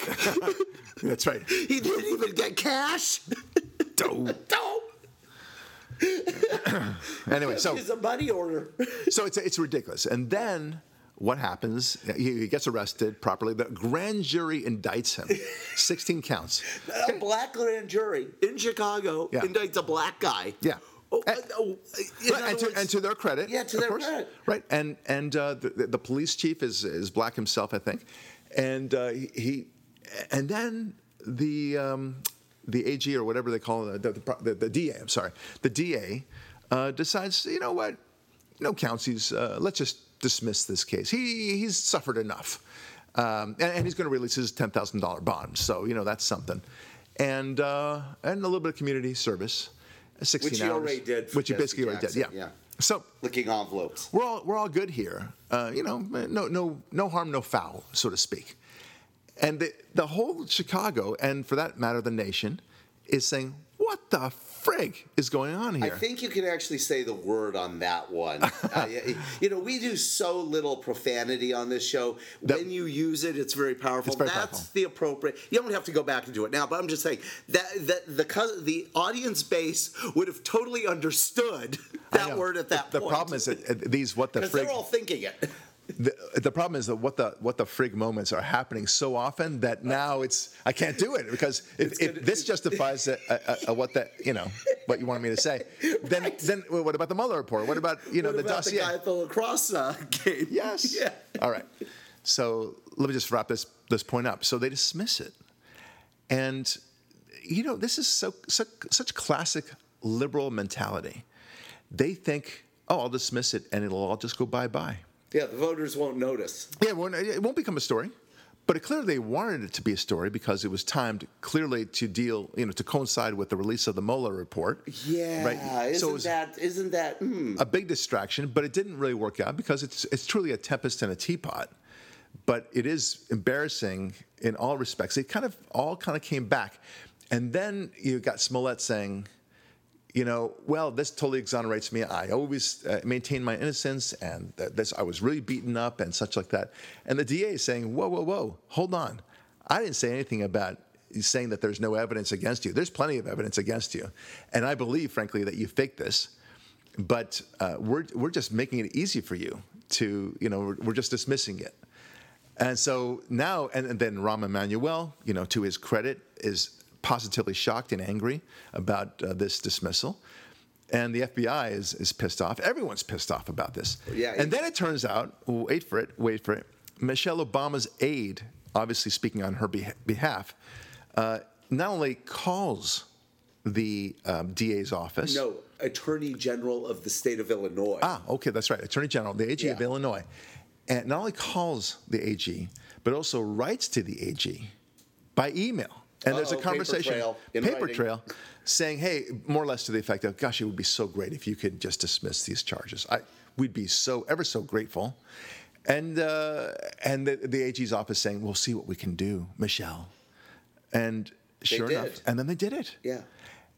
(laughs) That's right. he didn't even get cash. (laughs) Dope. Dope. (coughs) Anyway, so It's a money order. so it's it's ridiculous. And then what happens? He, he gets arrested properly. The grand jury indicts him, (laughs) 16 counts. A black grand jury in Chicago Yeah. indicts a black guy. Yeah. Oh, And- uh, oh, Right, and, to, and to their credit, Yeah, to their course. credit. right? And and uh, the, the, police chief is is black himself, I think, and uh, he, and then the um, the AG or whatever they call it, the, the, the, the DA. I'm sorry, the DA uh, decides, you know what, no counts. He's uh, let's just dismiss this case. He he's suffered enough, um, and, and he's going to release his ten thousand dollar bond. So you know that's something, and uh, and a little bit of community service. 16 Which hours, already did Which Jussie basically already did, yeah. yeah. So licking envelopes. we're all we're all good here. Uh, you know, no no no harm, no foul, so to speak. And the, the whole Chicago, and for that matter, the nation, is saying, what the frig is going on here? I think you can actually say the word on that one. (laughs) uh, you know, we do so little profanity on this show. when you use it, it's very powerful. It's very That's powerful. the appropriate. You don't have to go back and do it now, but I'm just saying that that the the audience base would have totally understood that word at that the, point. The problem is that uh, these what the (laughs) frig they're all thinking it. The, the problem is that what the what the frig moments are happening so often that now it's I can't do it because if, if gonna- this justifies a, a, a, what that you know what you wanted me to say, (laughs) then then well, what about the Mueller report? What about you know What the about dossier? the guy at the lacrosse uh, game? Yes. (laughs) Yeah. All right. So let me just wrap this this point up. So they dismiss it, and you know this is so, so such classic liberal mentality. They think, oh, I'll dismiss it and it'll all just go bye bye. Yeah, the voters won't notice. Yeah, it won't, it won't become a story. But it, clearly, they wanted it to be a story because it was timed clearly to deal, you know, to coincide with the release of the Mueller report. Yeah, Right. isn't So that isn't that? hmm. a big distraction, but it didn't really work out because it's it's truly a tempest in a teapot. But it is embarrassing in all respects. It kind of all kind of came back, and then you got Smollett saying, you know, well, this totally exonerates me. I always uh, maintain my innocence, and that this I was really beaten up and such like that. And the DA is saying, whoa, whoa, whoa, hold on. I didn't say anything about saying that there's no evidence against you. There's plenty of evidence against you, and I believe, frankly, that you faked this. But uh, we're we're just making it easy for you to, you know, we're, we're just dismissing it. And so now, and, and then Rahm Emanuel, you know, to his credit, is positively shocked and angry about uh, this dismissal. And the FBI is, is pissed off. Everyone's pissed off about this. Yeah. And then it turns out, wait for it, wait for it, Michelle Obama's aide, obviously speaking on her beh- behalf, uh, not only calls the um, DA's office. No, Attorney General of the state of Illinois. Ah, okay, that's right. Attorney General, the AG of Illinois, and not only calls the AG, but also writes to the AG by email. And there's a Uh-oh, paper conversation, trail paper writing. trail, saying, "Hey, more or less to the effect of, gosh, it would be so great if you could just dismiss these charges. I, we'd be so ever so grateful." And uh, and the, the AG's office saying, "We'll see what we can do, Michelle." And sure enough, and then they did it. Yeah.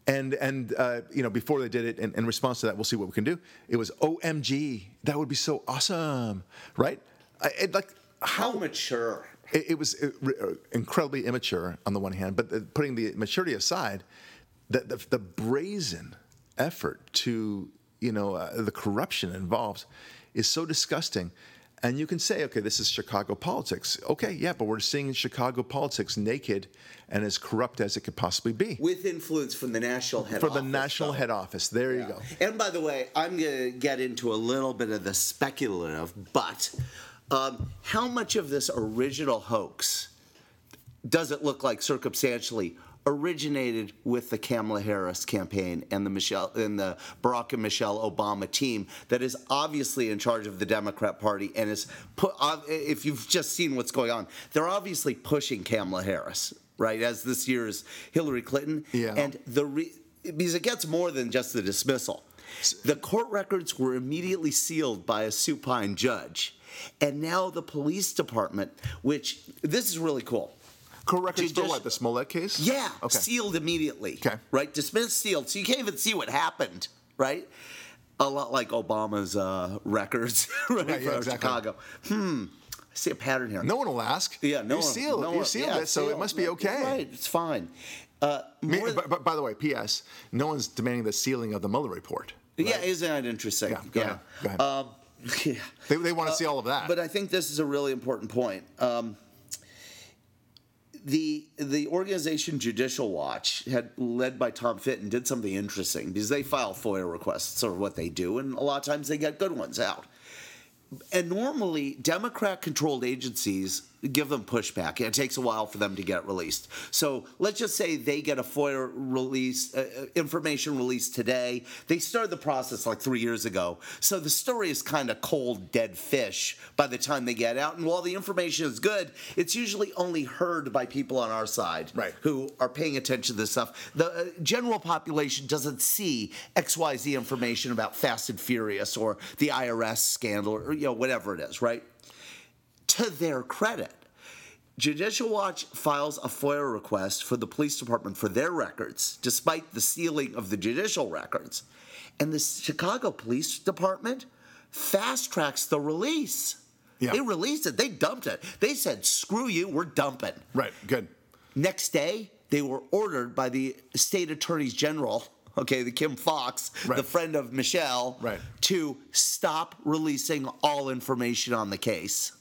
And and uh, you know before they did it, in, in response to that, we'll see what we can do. It was OMG, that would be so awesome, right? I, it, like How how mature. It, it was uh, incredibly immature on the one hand, but uh, putting the maturity aside, the, the, the brazen effort to you know uh, the corruption involved is so disgusting. And you can say, okay, this is Chicago politics. Okay, yeah, but we're seeing Chicago politics naked and as corrupt as it could possibly be With influence from the national head for the national though. head office. There you go. And by the way, I'm going to get into a little bit of the speculative, but um, how much of this original hoax does it look like circumstantially originated with the Kamala Harris campaign and the Michelle and the Barack and Michelle Obama team that is obviously in charge of the Democrat Party and is put. If you've just seen what's going on, they're obviously pushing Kamala Harris, right, as this year's Hillary Clinton. Yeah. And the re- because it gets more than just the dismissal. The court records were immediately sealed by a supine judge. And now the police department, which this is really cool. Court records for what? The Smollett case? Yeah, Okay. sealed immediately. Okay. Right? Dismissed, sealed. So you can't even see what happened, right? A lot like Obama's uh, records (laughs) right, Right, yeah, from exactly. Chicago. Hmm. I see a pattern here. No one will ask. Yeah, no you one- sealed, no you one- sealed yeah, it, so it must be Yeah, okay. Right, it's fine. Uh, Me- but, but by the way, P.S. No one's demanding the sealing of the Mueller report. Yeah, isn't that interesting? Yeah, go ahead, go ahead. Um, (laughs) yeah. They, they want to see all of that. But I think this is a really important point. Um, the the organization Judicial Watch had led by Tom Fitton did something interesting because they file FOIA requests, or what they do, and a lot of times they get good ones out. And normally, Democrat controlled agencies give them pushback. It takes a while for them to get released. So let's just say they get a FOIA release, uh, uh, information release today. They started the process like three years ago. So the story is kind of cold, dead fish by the time they get out. And while the information is good, it's usually only heard by people on our side Right. who are paying attention to this stuff. The uh, general population doesn't see XYZ information about Fast and Furious or the IRS scandal or you know whatever it is, right? To their credit, Judicial Watch files a FOIA request for the police department for their records, despite the sealing of the judicial records. And the Chicago Police Department fast tracks the release. Yeah. They released it, they dumped it. They said, screw you, we're dumping. Right. Good. Next day, they were ordered by the state attorneys general, okay, the Kim Foxx, Right. the friend of Michelle, Right. to stop releasing all information on the case.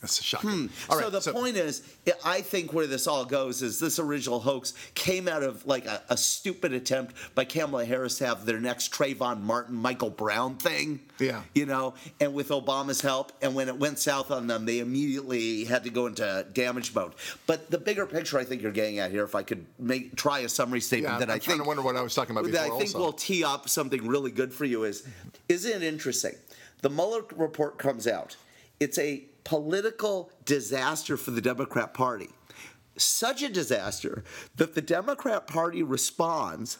That's shocking. All right. Hmm. so the point is, I think where this all goes is this original hoax came out of like a, a stupid attempt by Kamala Harris to have their next Trayvon Martin, Michael Brown thing. Yeah. You know, and with Obama's help, and when it went south on them, they immediately had to go into damage mode. But the bigger picture, I think you're getting at here, if I could make try a summary statement Yeah, that I'm I think to wonder what I was talking about before. that I think also. will tee up something really good for you is isn't it interesting? The Mueller report comes out. It's a political disaster for the Democrat Party. Such a disaster that the Democrat Party responds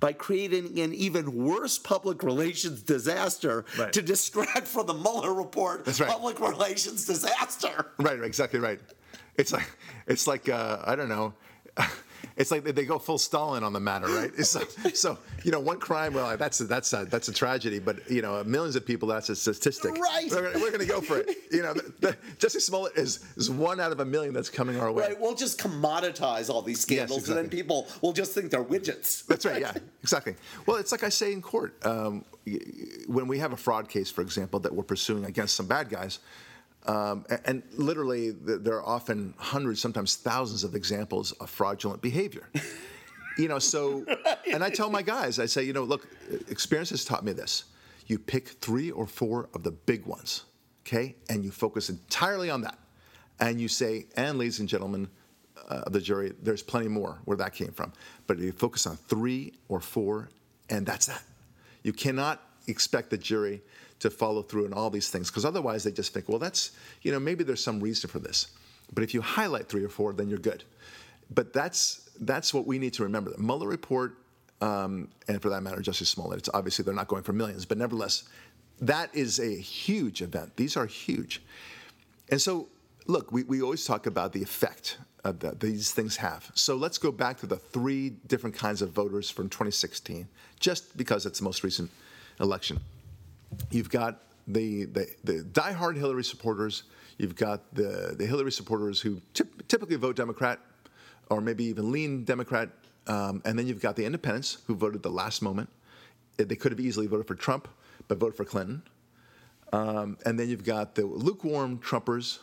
by creating an even worse public relations disaster Right. to distract from the Mueller report That's right. public relations disaster. Right, exactly right. It's like it's like uh, I don't know. (laughs) It's like they- they go full Stalin on the matter, right? It's so, (laughs) so you know, one crime. Well, that's a, that's a, that's a tragedy, but you know, millions of people. That's a statistic. Right. We're, gonna- we're going to go for it. You know, the, the, Jussie Smollett is is one out of a million that's coming our way. Right, we'll just commoditize all these scandals, and then people will just think they're widgets. That's right. Yeah, (laughs) exactly. Well, it's like I say in court um, when we have a fraud case, for example, that we're pursuing against some bad guys, um, and, literally there are often hundreds, sometimes thousands of examples of fraudulent behavior. you know, so (laughs) and I tell my guys, I say, you know, look, experience has taught me this. You pick three or four of the big ones, okay, and you focus entirely on that, and you say, and ladies and gentlemen uh, of the jury, there's plenty more where that came from, but you focus on three or four, and that's that. You cannot expect the jury to follow through on all these things because otherwise they just think, well, that's you know maybe there's some reason for this. But if you highlight three or four, then you're good. But that's that's what we need to remember. The Mueller report, um, and for that matter, Jussie Smollett. It's obviously they're not going for millions, but nevertheless, that is a huge event. These are huge, and so look, we, we always talk about the effect that these things have. So let's go back to the three different kinds of voters from 2016, just because it's the most recent election. You've got the, the, the diehard Hillary supporters. You've got the, the Hillary supporters who typ- typically vote Democrat or maybe even lean Democrat. Um, and then you've got the independents who voted the last moment. They could have easily voted for Trump, but voted for Clinton. Um, and then you've got the lukewarm Trumpers,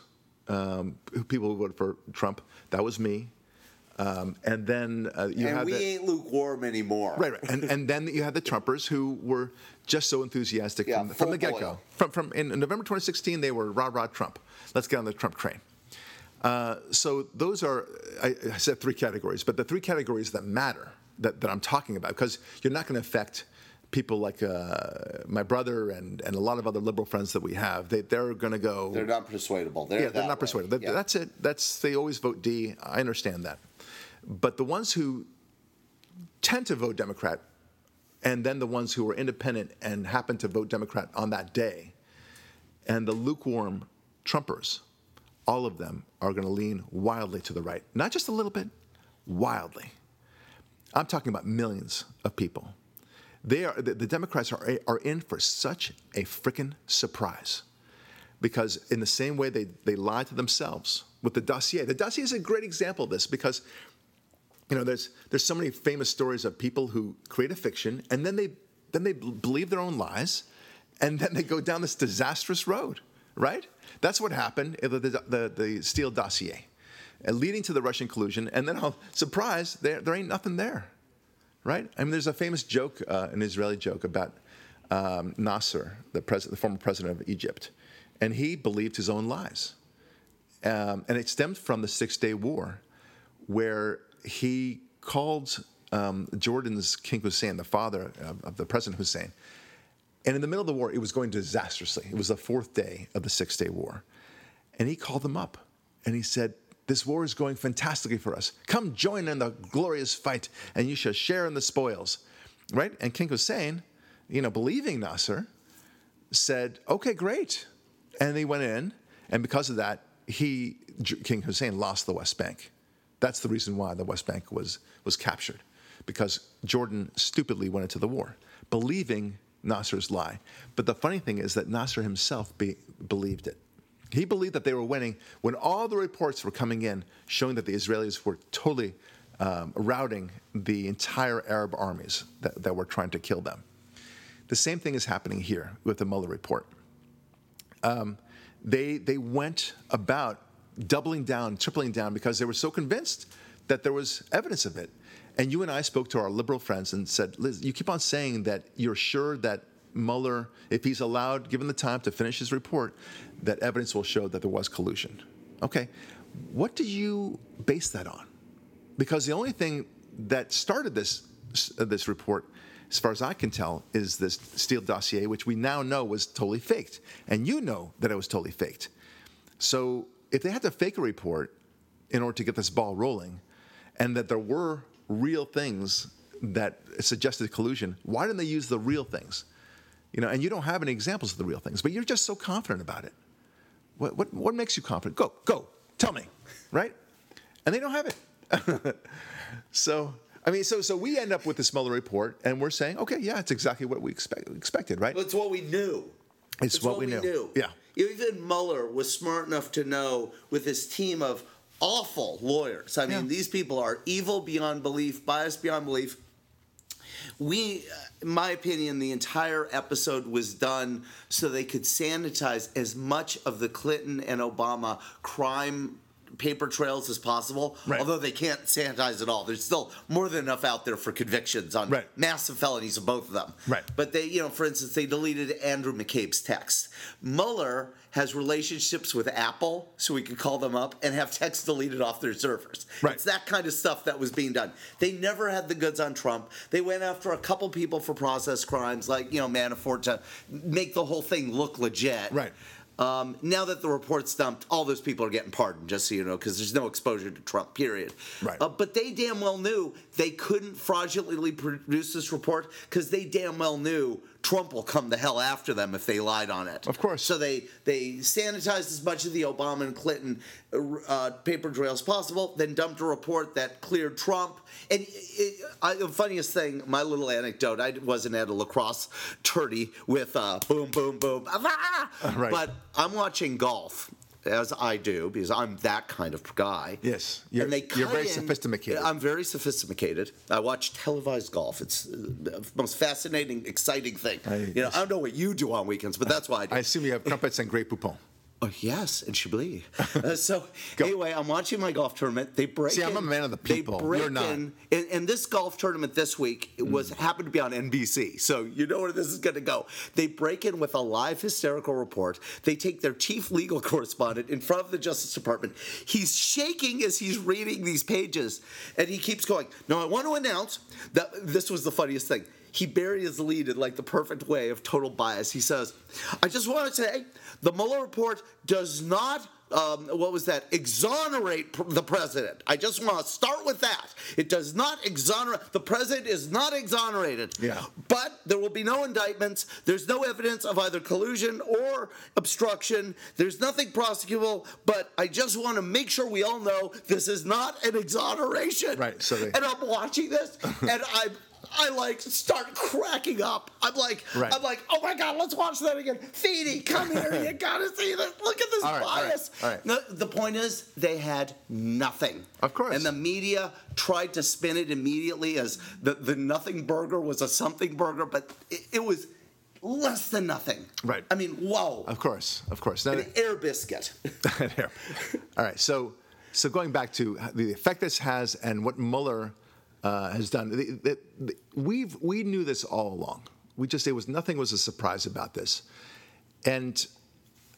um, people who voted for Trump. That was me. Um, and then uh, you and had we the, ain't lukewarm anymore. Right, right. And, and then you had the Trumpers who were just so enthusiastic Yeah, from, from the get go. From, from in November 2016, they were rah rah Trump. Let's get on the Trump train. Uh, so those are, I, I said three categories, but the three categories that matter that, that I'm talking about, because you're not going to affect people like uh, my brother and, and a lot of other liberal friends that we have. They, they're going to go. They're not persuadable. They're Yeah, they're not way. persuaded. Yeah. That's it. That's they always vote D. I understand that, but the ones who tend to vote Democrat, and then the ones who are independent and happen to vote Democrat on that day, and the lukewarm Trumpers, all of them are going to lean wildly to the right. Not just a little bit, wildly. I'm talking about millions of people. They are the, the Democrats are are in for such a frickin' surprise because in the same way they, they lied to themselves with the dossier. The dossier is a great example of this because you know there's there's so many famous stories of people who create a fiction and then they then they believe their own lies and then they go down this disastrous road, right? That's what happened in the the, the, Steele dossier, uh, leading to the Russian collusion. And then, oh, surprise, there there ain't nothing there, right? I mean, there's a famous joke, uh, an Israeli joke about um, Nasser, the, pres- the former president of Egypt, and he believed his own lies. Um, and it stemmed from the Six Day War, where he called um, Jordan's King Hussein, the father of, of the President Hussein. And in the middle of the war, it was going disastrously. It was the fourth day of the Six Day War. And he called them up and he said, This war is going fantastically for us. Come join in the glorious fight, and you shall share in the spoils. Right? And King Hussein, you know, believing Nasser, said, Okay, great. And he went in, and because of that, he King Hussein lost the West Bank. That's the reason why the West Bank was was captured, because Jordan stupidly went into the war, believing Nasser's lie. But the funny thing is that Nasser himself be, believed it. He believed that they were winning when all the reports were coming in showing that the Israelis were totally um, routing the entire Arab armies that, that were trying to kill them. The same thing is happening here with the Mueller report. Um, they, they went about doubling down, tripling down, because they were so convinced that there was evidence of it. And you and I spoke to our liberal friends and said, Liz, you keep on saying that you're sure that Mueller, if he's allowed, given the time to finish his report, that evidence will show that there was collusion. Okay, what do you base that on? Because the only thing that started this uh, this report, as far as I can tell, is this Steele dossier, which we now know was totally faked, and you know that it was totally faked. So if they had to fake a report in order to get this ball rolling, and that there were real things that suggested collusion, why didn't they use the real things? You know, and you don't have any examples of the real things, but you're just so confident about it. What, what, what makes you confident? Go, go, tell me, right? And they don't have it. (laughs) so, I mean, so so we end up with this Mueller report, and we're saying, okay, yeah, it's exactly what we expect, expected, right? It's what we knew. It's, what, we, knew. Yeah. Even Mueller was smart enough to know with his team of awful lawyers. I mean, Yeah. these people are evil beyond belief, biased beyond belief. We, in my opinion, the entire episode was done so they could sanitize as much of the Clinton and Obama crime paper trails as possible. Right. Although they can't sanitize it all. There's still more than enough out there for convictions on Right. massive felonies of both of them. Right. But they, you know, for instance, they deleted Andrew McCabe's text. Mueller has relationships with Apple, so we could call them up and have texts deleted off their servers. Right. It's that kind of stuff that was being done. They never had the goods on Trump. They went after a couple people for process crimes, like you know Manafort, to make the whole thing look legit. Right. Um, now that the report's dumped, all those people are getting pardoned, just so you know, because there's no exposure to Trump, period. Right. Uh, but they damn well knew they couldn't fraudulently produce this report because they damn well knew Trump will come the hell after them if they lied on it. Of course. So they they sanitized as much of the Obama and Clinton uh, paper trail as possible, then dumped a report that cleared Trump. And it, I, the funniest thing, my little anecdote, I wasn't at a lacrosse tourney with uh, boom, boom, boom, ah! (laughs) Right. but I'm watching golf. As I do, because I'm that kind of guy. Yes, you're- and they you're very in- sophisticated. I'm very sophisticated. I watch televised golf. It's the most fascinating, exciting thing. I- you know, I don't know what you do on weekends, but that's why I do. I assume you have crumpets and Grey Poupon. Oh, yes, and Chablis. (laughs) Uh, so Go. anyway, I'm watching my golf tournament. They break. See, I'm a man of the people. They break You're not. in, and, and this golf tournament this week it was Mm. happened to be on NBC, so you know where this is going to go. They break in with a live hysterical report. They take their chief legal (laughs) correspondent in front of the Justice Department. He's shaking as he's reading these pages, and he keeps going. Now, I want to announce that this was the funniest thing he buried his lead in like the perfect way of total bias. He says, I just want to say the Mueller report does not. Um, what was that? Exonerate pr- the president. I just want to start with that. It does not exonerate. The president is not exonerated. Yeah. But there will be no indictments. There's no evidence of either collusion or obstruction. There's nothing prosecutable. But I just want to make sure we all know this is not an exoneration. Right, so they- and I'm watching this, (laughs) and I. I like start cracking up. I'm like, Right. I'm like, oh my god, let's watch that again. Feedy, come here, you (laughs) gotta see this. Look at this All right, all right, bias. all right. No, the point is, they had nothing. Of course. And the media tried to spin it immediately as the, the nothing burger was a something burger, but it, it was less than nothing. Right. I mean, whoa. Of course, of course. Now, An air biscuit. (laughs) There. All right. So, so going back to the effect this has and what Mueller uh, has done, the, the, we've we knew this all along. We just it was nothing was a surprise about this, and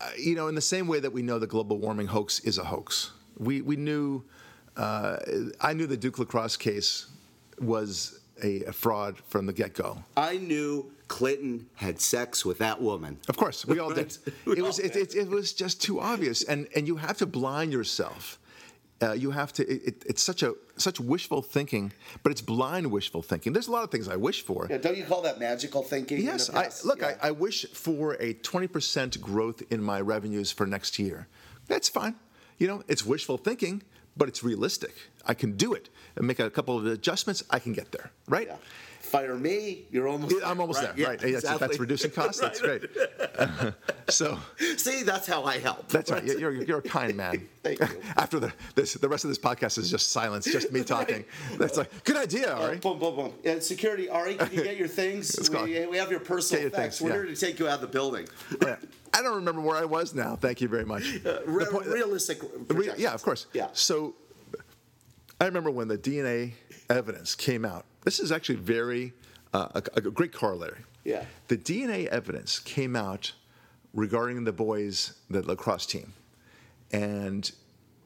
uh, you know, in the same way that we know the global warming hoax is a hoax, we we knew. Uh, I knew the Duke lacrosse case was a, a fraud from the get go. I knew Clinton had sex with that woman. Of course, we all did. (laughs) We It was it, it, it was just too obvious, and and you have to blind yourself. Uh, you have to. It, it- it's such a such wishful thinking, but it's blind wishful thinking. There's a lot of things I wish for. Yeah, don't you call that magical thinking? Yes, I, look, Yeah. I, I wish for a 20% growth in my revenues for next year. That's fine. You know, it's wishful thinking, but it's realistic. I can do it and make a couple of adjustments. I can get there, right? Yeah. Fire me, you're almost. Yeah, I'm almost right? there, Yeah, right? Hey, That's, exactly. that's reducing costs. That's (laughs) great. (laughs) so See, that's how I help. that's right. You're, you're a kind man. (laughs) Thank you. After the this, the rest of this podcast is just silence, just me talking. That's like good idea, uh, Ari. Boom, boom, boom. Yeah, security, Ari, can you get your things? We, we have your personal your effects. things, We're here to take you out of the building. I don't remember where I was now. Thank you very much. Uh, the Re- point- realistic. Re- yeah, of course. Yeah. So I remember when the DNA evidence came out. This is actually very uh, a, a great corollary. Yeah. The DNA evidence came out regarding the boys, the lacrosse team, and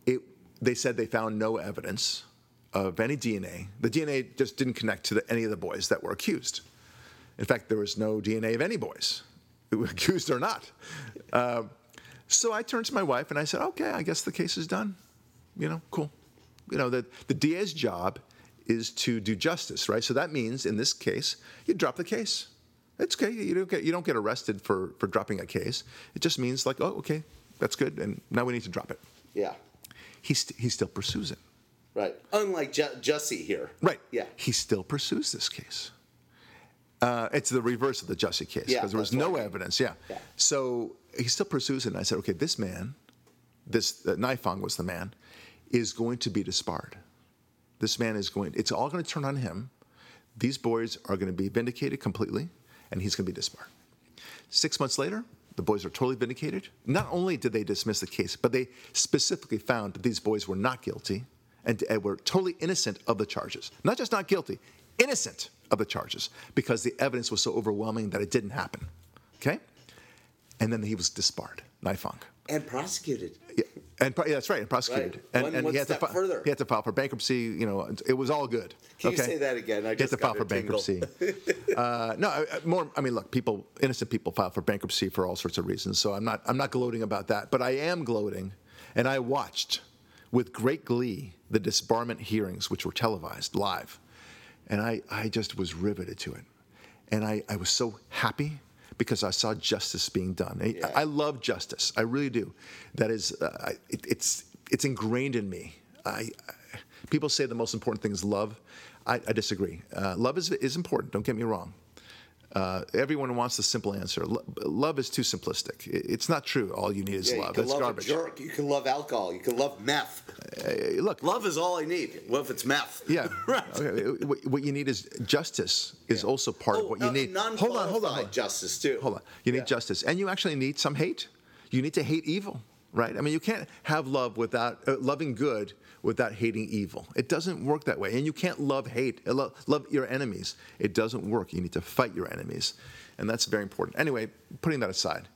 it they said they found no evidence of any DNA. The DNA just didn't connect to the, any of the boys that were accused. In fact, there was no DNA of any boys, (laughs) accused or not. Um, so I turned to my wife and I said, "Okay, I guess the case is done. You know, cool. You know, the the DA's job is to do justice, right? So that means in this case, you drop the case. It's okay. You don't get you don't get arrested for for dropping a case. It just means like, oh, okay, that's good, and now we need to drop it. Yeah. He st- he still pursues it. Right. Unlike Ju- Jussie here. Right. Yeah. He still pursues this case. Uh, it's the reverse of the Jussie case because Yeah, there was no mean. evidence. Yeah. Yeah. So he still pursues it, and I said, okay, this man, this uh, Nifong was the man, is going to be disbarred. This man is going. It's all going to turn on him. These boys are going to be vindicated completely, and he's going to be disbarred. Six months later, the boys are totally vindicated. Not only did they dismiss the case, but they specifically found that these boys were not guilty and, and were totally innocent of the charges. Not just not guilty, innocent of the charges because the evidence was so overwhelming that it didn't happen. Okay? And then he was disbarred, Nifong. And prosecuted. Yeah, and yeah, that's right, and prosecuted. Right. And, One- and one he had to fi- further. He had to file for bankruptcy. You know, it was all good. Can you say that again? I he had just to file for tingle. bankruptcy. (laughs) uh, no, I- more. I mean, look, people, innocent people, file for bankruptcy for all sorts of reasons. So I'm not, I'm not gloating about that. But I am gloating, and I watched with great glee the disbarment hearings, which were televised live, and I, I just was riveted to it, and I, I was so happy because I saw justice being done. I, Yeah. I love justice. I really do. That is, uh, I- it, it's it's ingrained in me. I, I people say the most important thing is love. I, I disagree. Uh, love is is important. Don't get me wrong. Uh, everyone wants the simple answer. Lo- love is too simplistic. It's not true. All you need is Yeah, you love. can It's love garbage. a jerk. You can love alcohol. You can love meth. Uh, look, Love is all I need. What if it's meth? Yeah. right. (laughs) Okay, What, you need is justice. Is also part of Oh, what you uh, need. Hold on, hold on, hold on. justice too. Hold on. You need Yeah. justice, and you actually need some hate. You need to hate evil, right? I mean, you can't have love without uh, loving good without hating evil. It doesn't work that way, and you can't love hate, uh, love, love your enemies. It doesn't work. You need to fight your enemies, and that's very important. Anyway, putting that aside,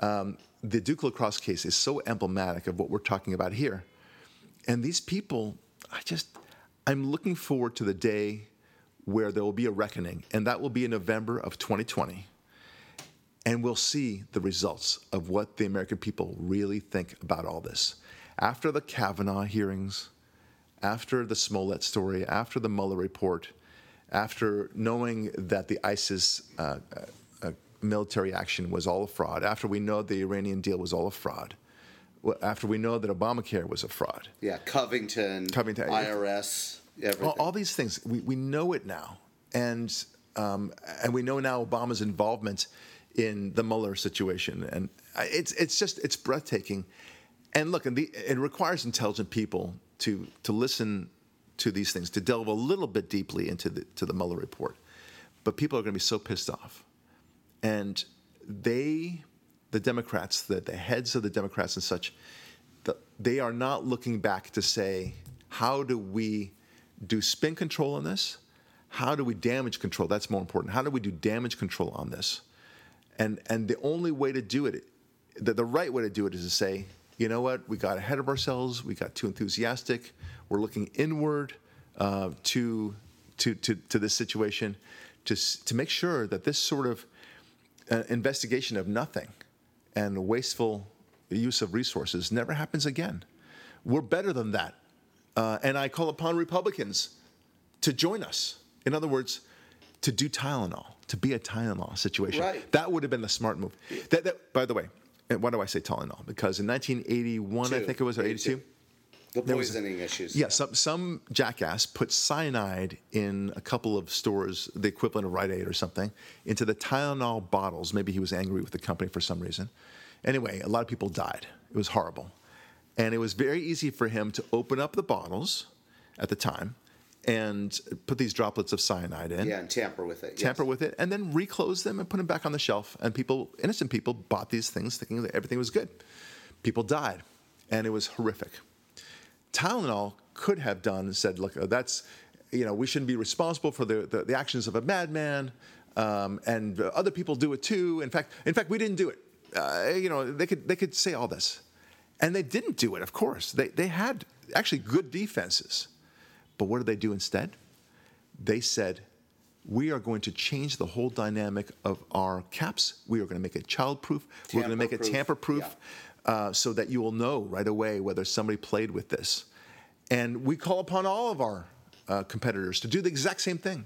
um, the Duke lacrosse case is so emblematic of what we're talking about here. And these people, I just, I'm looking forward to the day where there will be a reckoning, and that will be in November of 2020. And we'll see the results of what the American people really think about all this. After the Kavanaugh hearings, after the Smollett story, after the Mueller report, after knowing that the ISIS uh, uh, uh, military action was all a fraud, after we know the Iranian deal was all a fraud, after we know that Obamacare was a fraud, Yeah, Covington, Covington. IRS, everything. all, all these things, we, we know it now. And, um, and we know now Obama's involvement in the Mueller situation. And it's, it's just, it's breathtaking. And look, and the, it requires intelligent people to, to listen to these things, to delve a little bit deeply into the, to the Mueller report. But people are going to be so pissed off. And they, the Democrats, the, the heads of the Democrats and such, the, they are not looking back to say, how do we do spin control on this? How do we damage control? That's more important. How do we do damage control on this? And and the only way to do it, the, the right way to do it is to say, you know what, we got ahead of ourselves, we got too enthusiastic, we're looking inward uh, to, to to to this situation, to to make sure that this sort of uh, investigation of nothing and wasteful use of resources never happens again. We're better than that. Uh, and I call upon Republicans to join us. In other words, to do Tylenol, to be a Tylenol situation. Right. That would have been the smart move. That, that, by the way, and why do I say Tylenol? Because in 1981, I think it was, or 82, 82. The There was- poisoning issues. yeah, some some jackass put cyanide in a couple of stores, the equivalent of Rite Aid or something, into the Tylenol bottles. Maybe he was angry with the company for some reason. Anyway, a lot of people died. It was horrible, and it was very easy for him to open up the bottles at the time and put these droplets of cyanide in Yeah, and tamper with it. tamper yes. with it, and then reclose them and put them back on the shelf. And people, innocent people, bought these things thinking that everything was good. People died, and it was horrific. Tylenol could have done and said, "Look, uh, that's you know we shouldn't be responsible for the the, the actions of a madman, um, and other people do it too. In fact, in fact, we didn't do it. Uh, you know, they could they could say all this, and they didn't do it. Of course, they they had actually good defenses, but what did they do instead? They said." We are going to change the whole dynamic of our caps. We are going to make it childproof. We're going to make it Tamper-proof, tamper-proof uh, so that you will know right away whether somebody played with this. And we call upon all of our uh, competitors to do the exact same thing.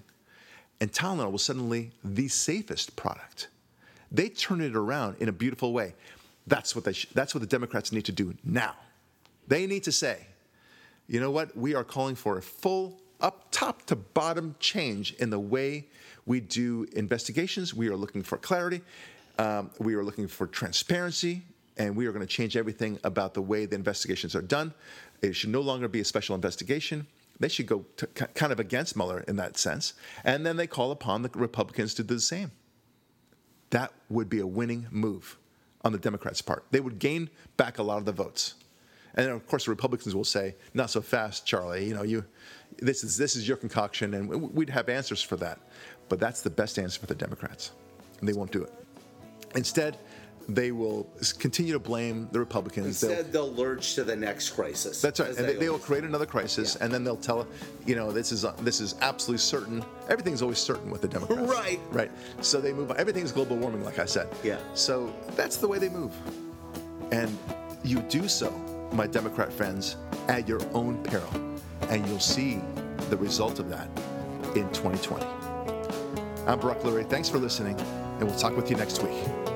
And Tylenol was suddenly the safest product. They turned it around in a beautiful way. That's what, they sh- that's what the Democrats need to do now. They need to say, you know what? We are calling for a full, up top to bottom change in the way we do investigations. We are looking for clarity. Um, we are looking for transparency. And we are going to change everything about the way the investigations are done. It should no longer be a special investigation. They should go to, ki- kind of against Mueller in that sense. And then they call upon the Republicans to do the same. That would be a winning move on the Democrats' part. They would gain back a lot of the votes. And then, of course, the Republicans will say, "Not so fast, Charlie. You know, you, this is this is your concoction, and we'd have answers for that." But that's the best answer for the Democrats, and they won't do it. Instead, they will continue to blame the Republicans. They'll- Instead, they'll lurch to the next crisis. that's right, and they, they will create another crisis, Yeah. and then they'll tell, you know, this is uh, this is absolutely certain. Everything's always certain with the Democrats. Right. Right. So they move on. Everything's global warming, like I said. Yeah. So that's the way they move, and you do so, my Democrat friends, at your own peril, and you'll see the result of that in 2020. I'm Brock Lurie. Thanks for listening, and we'll talk with you next week.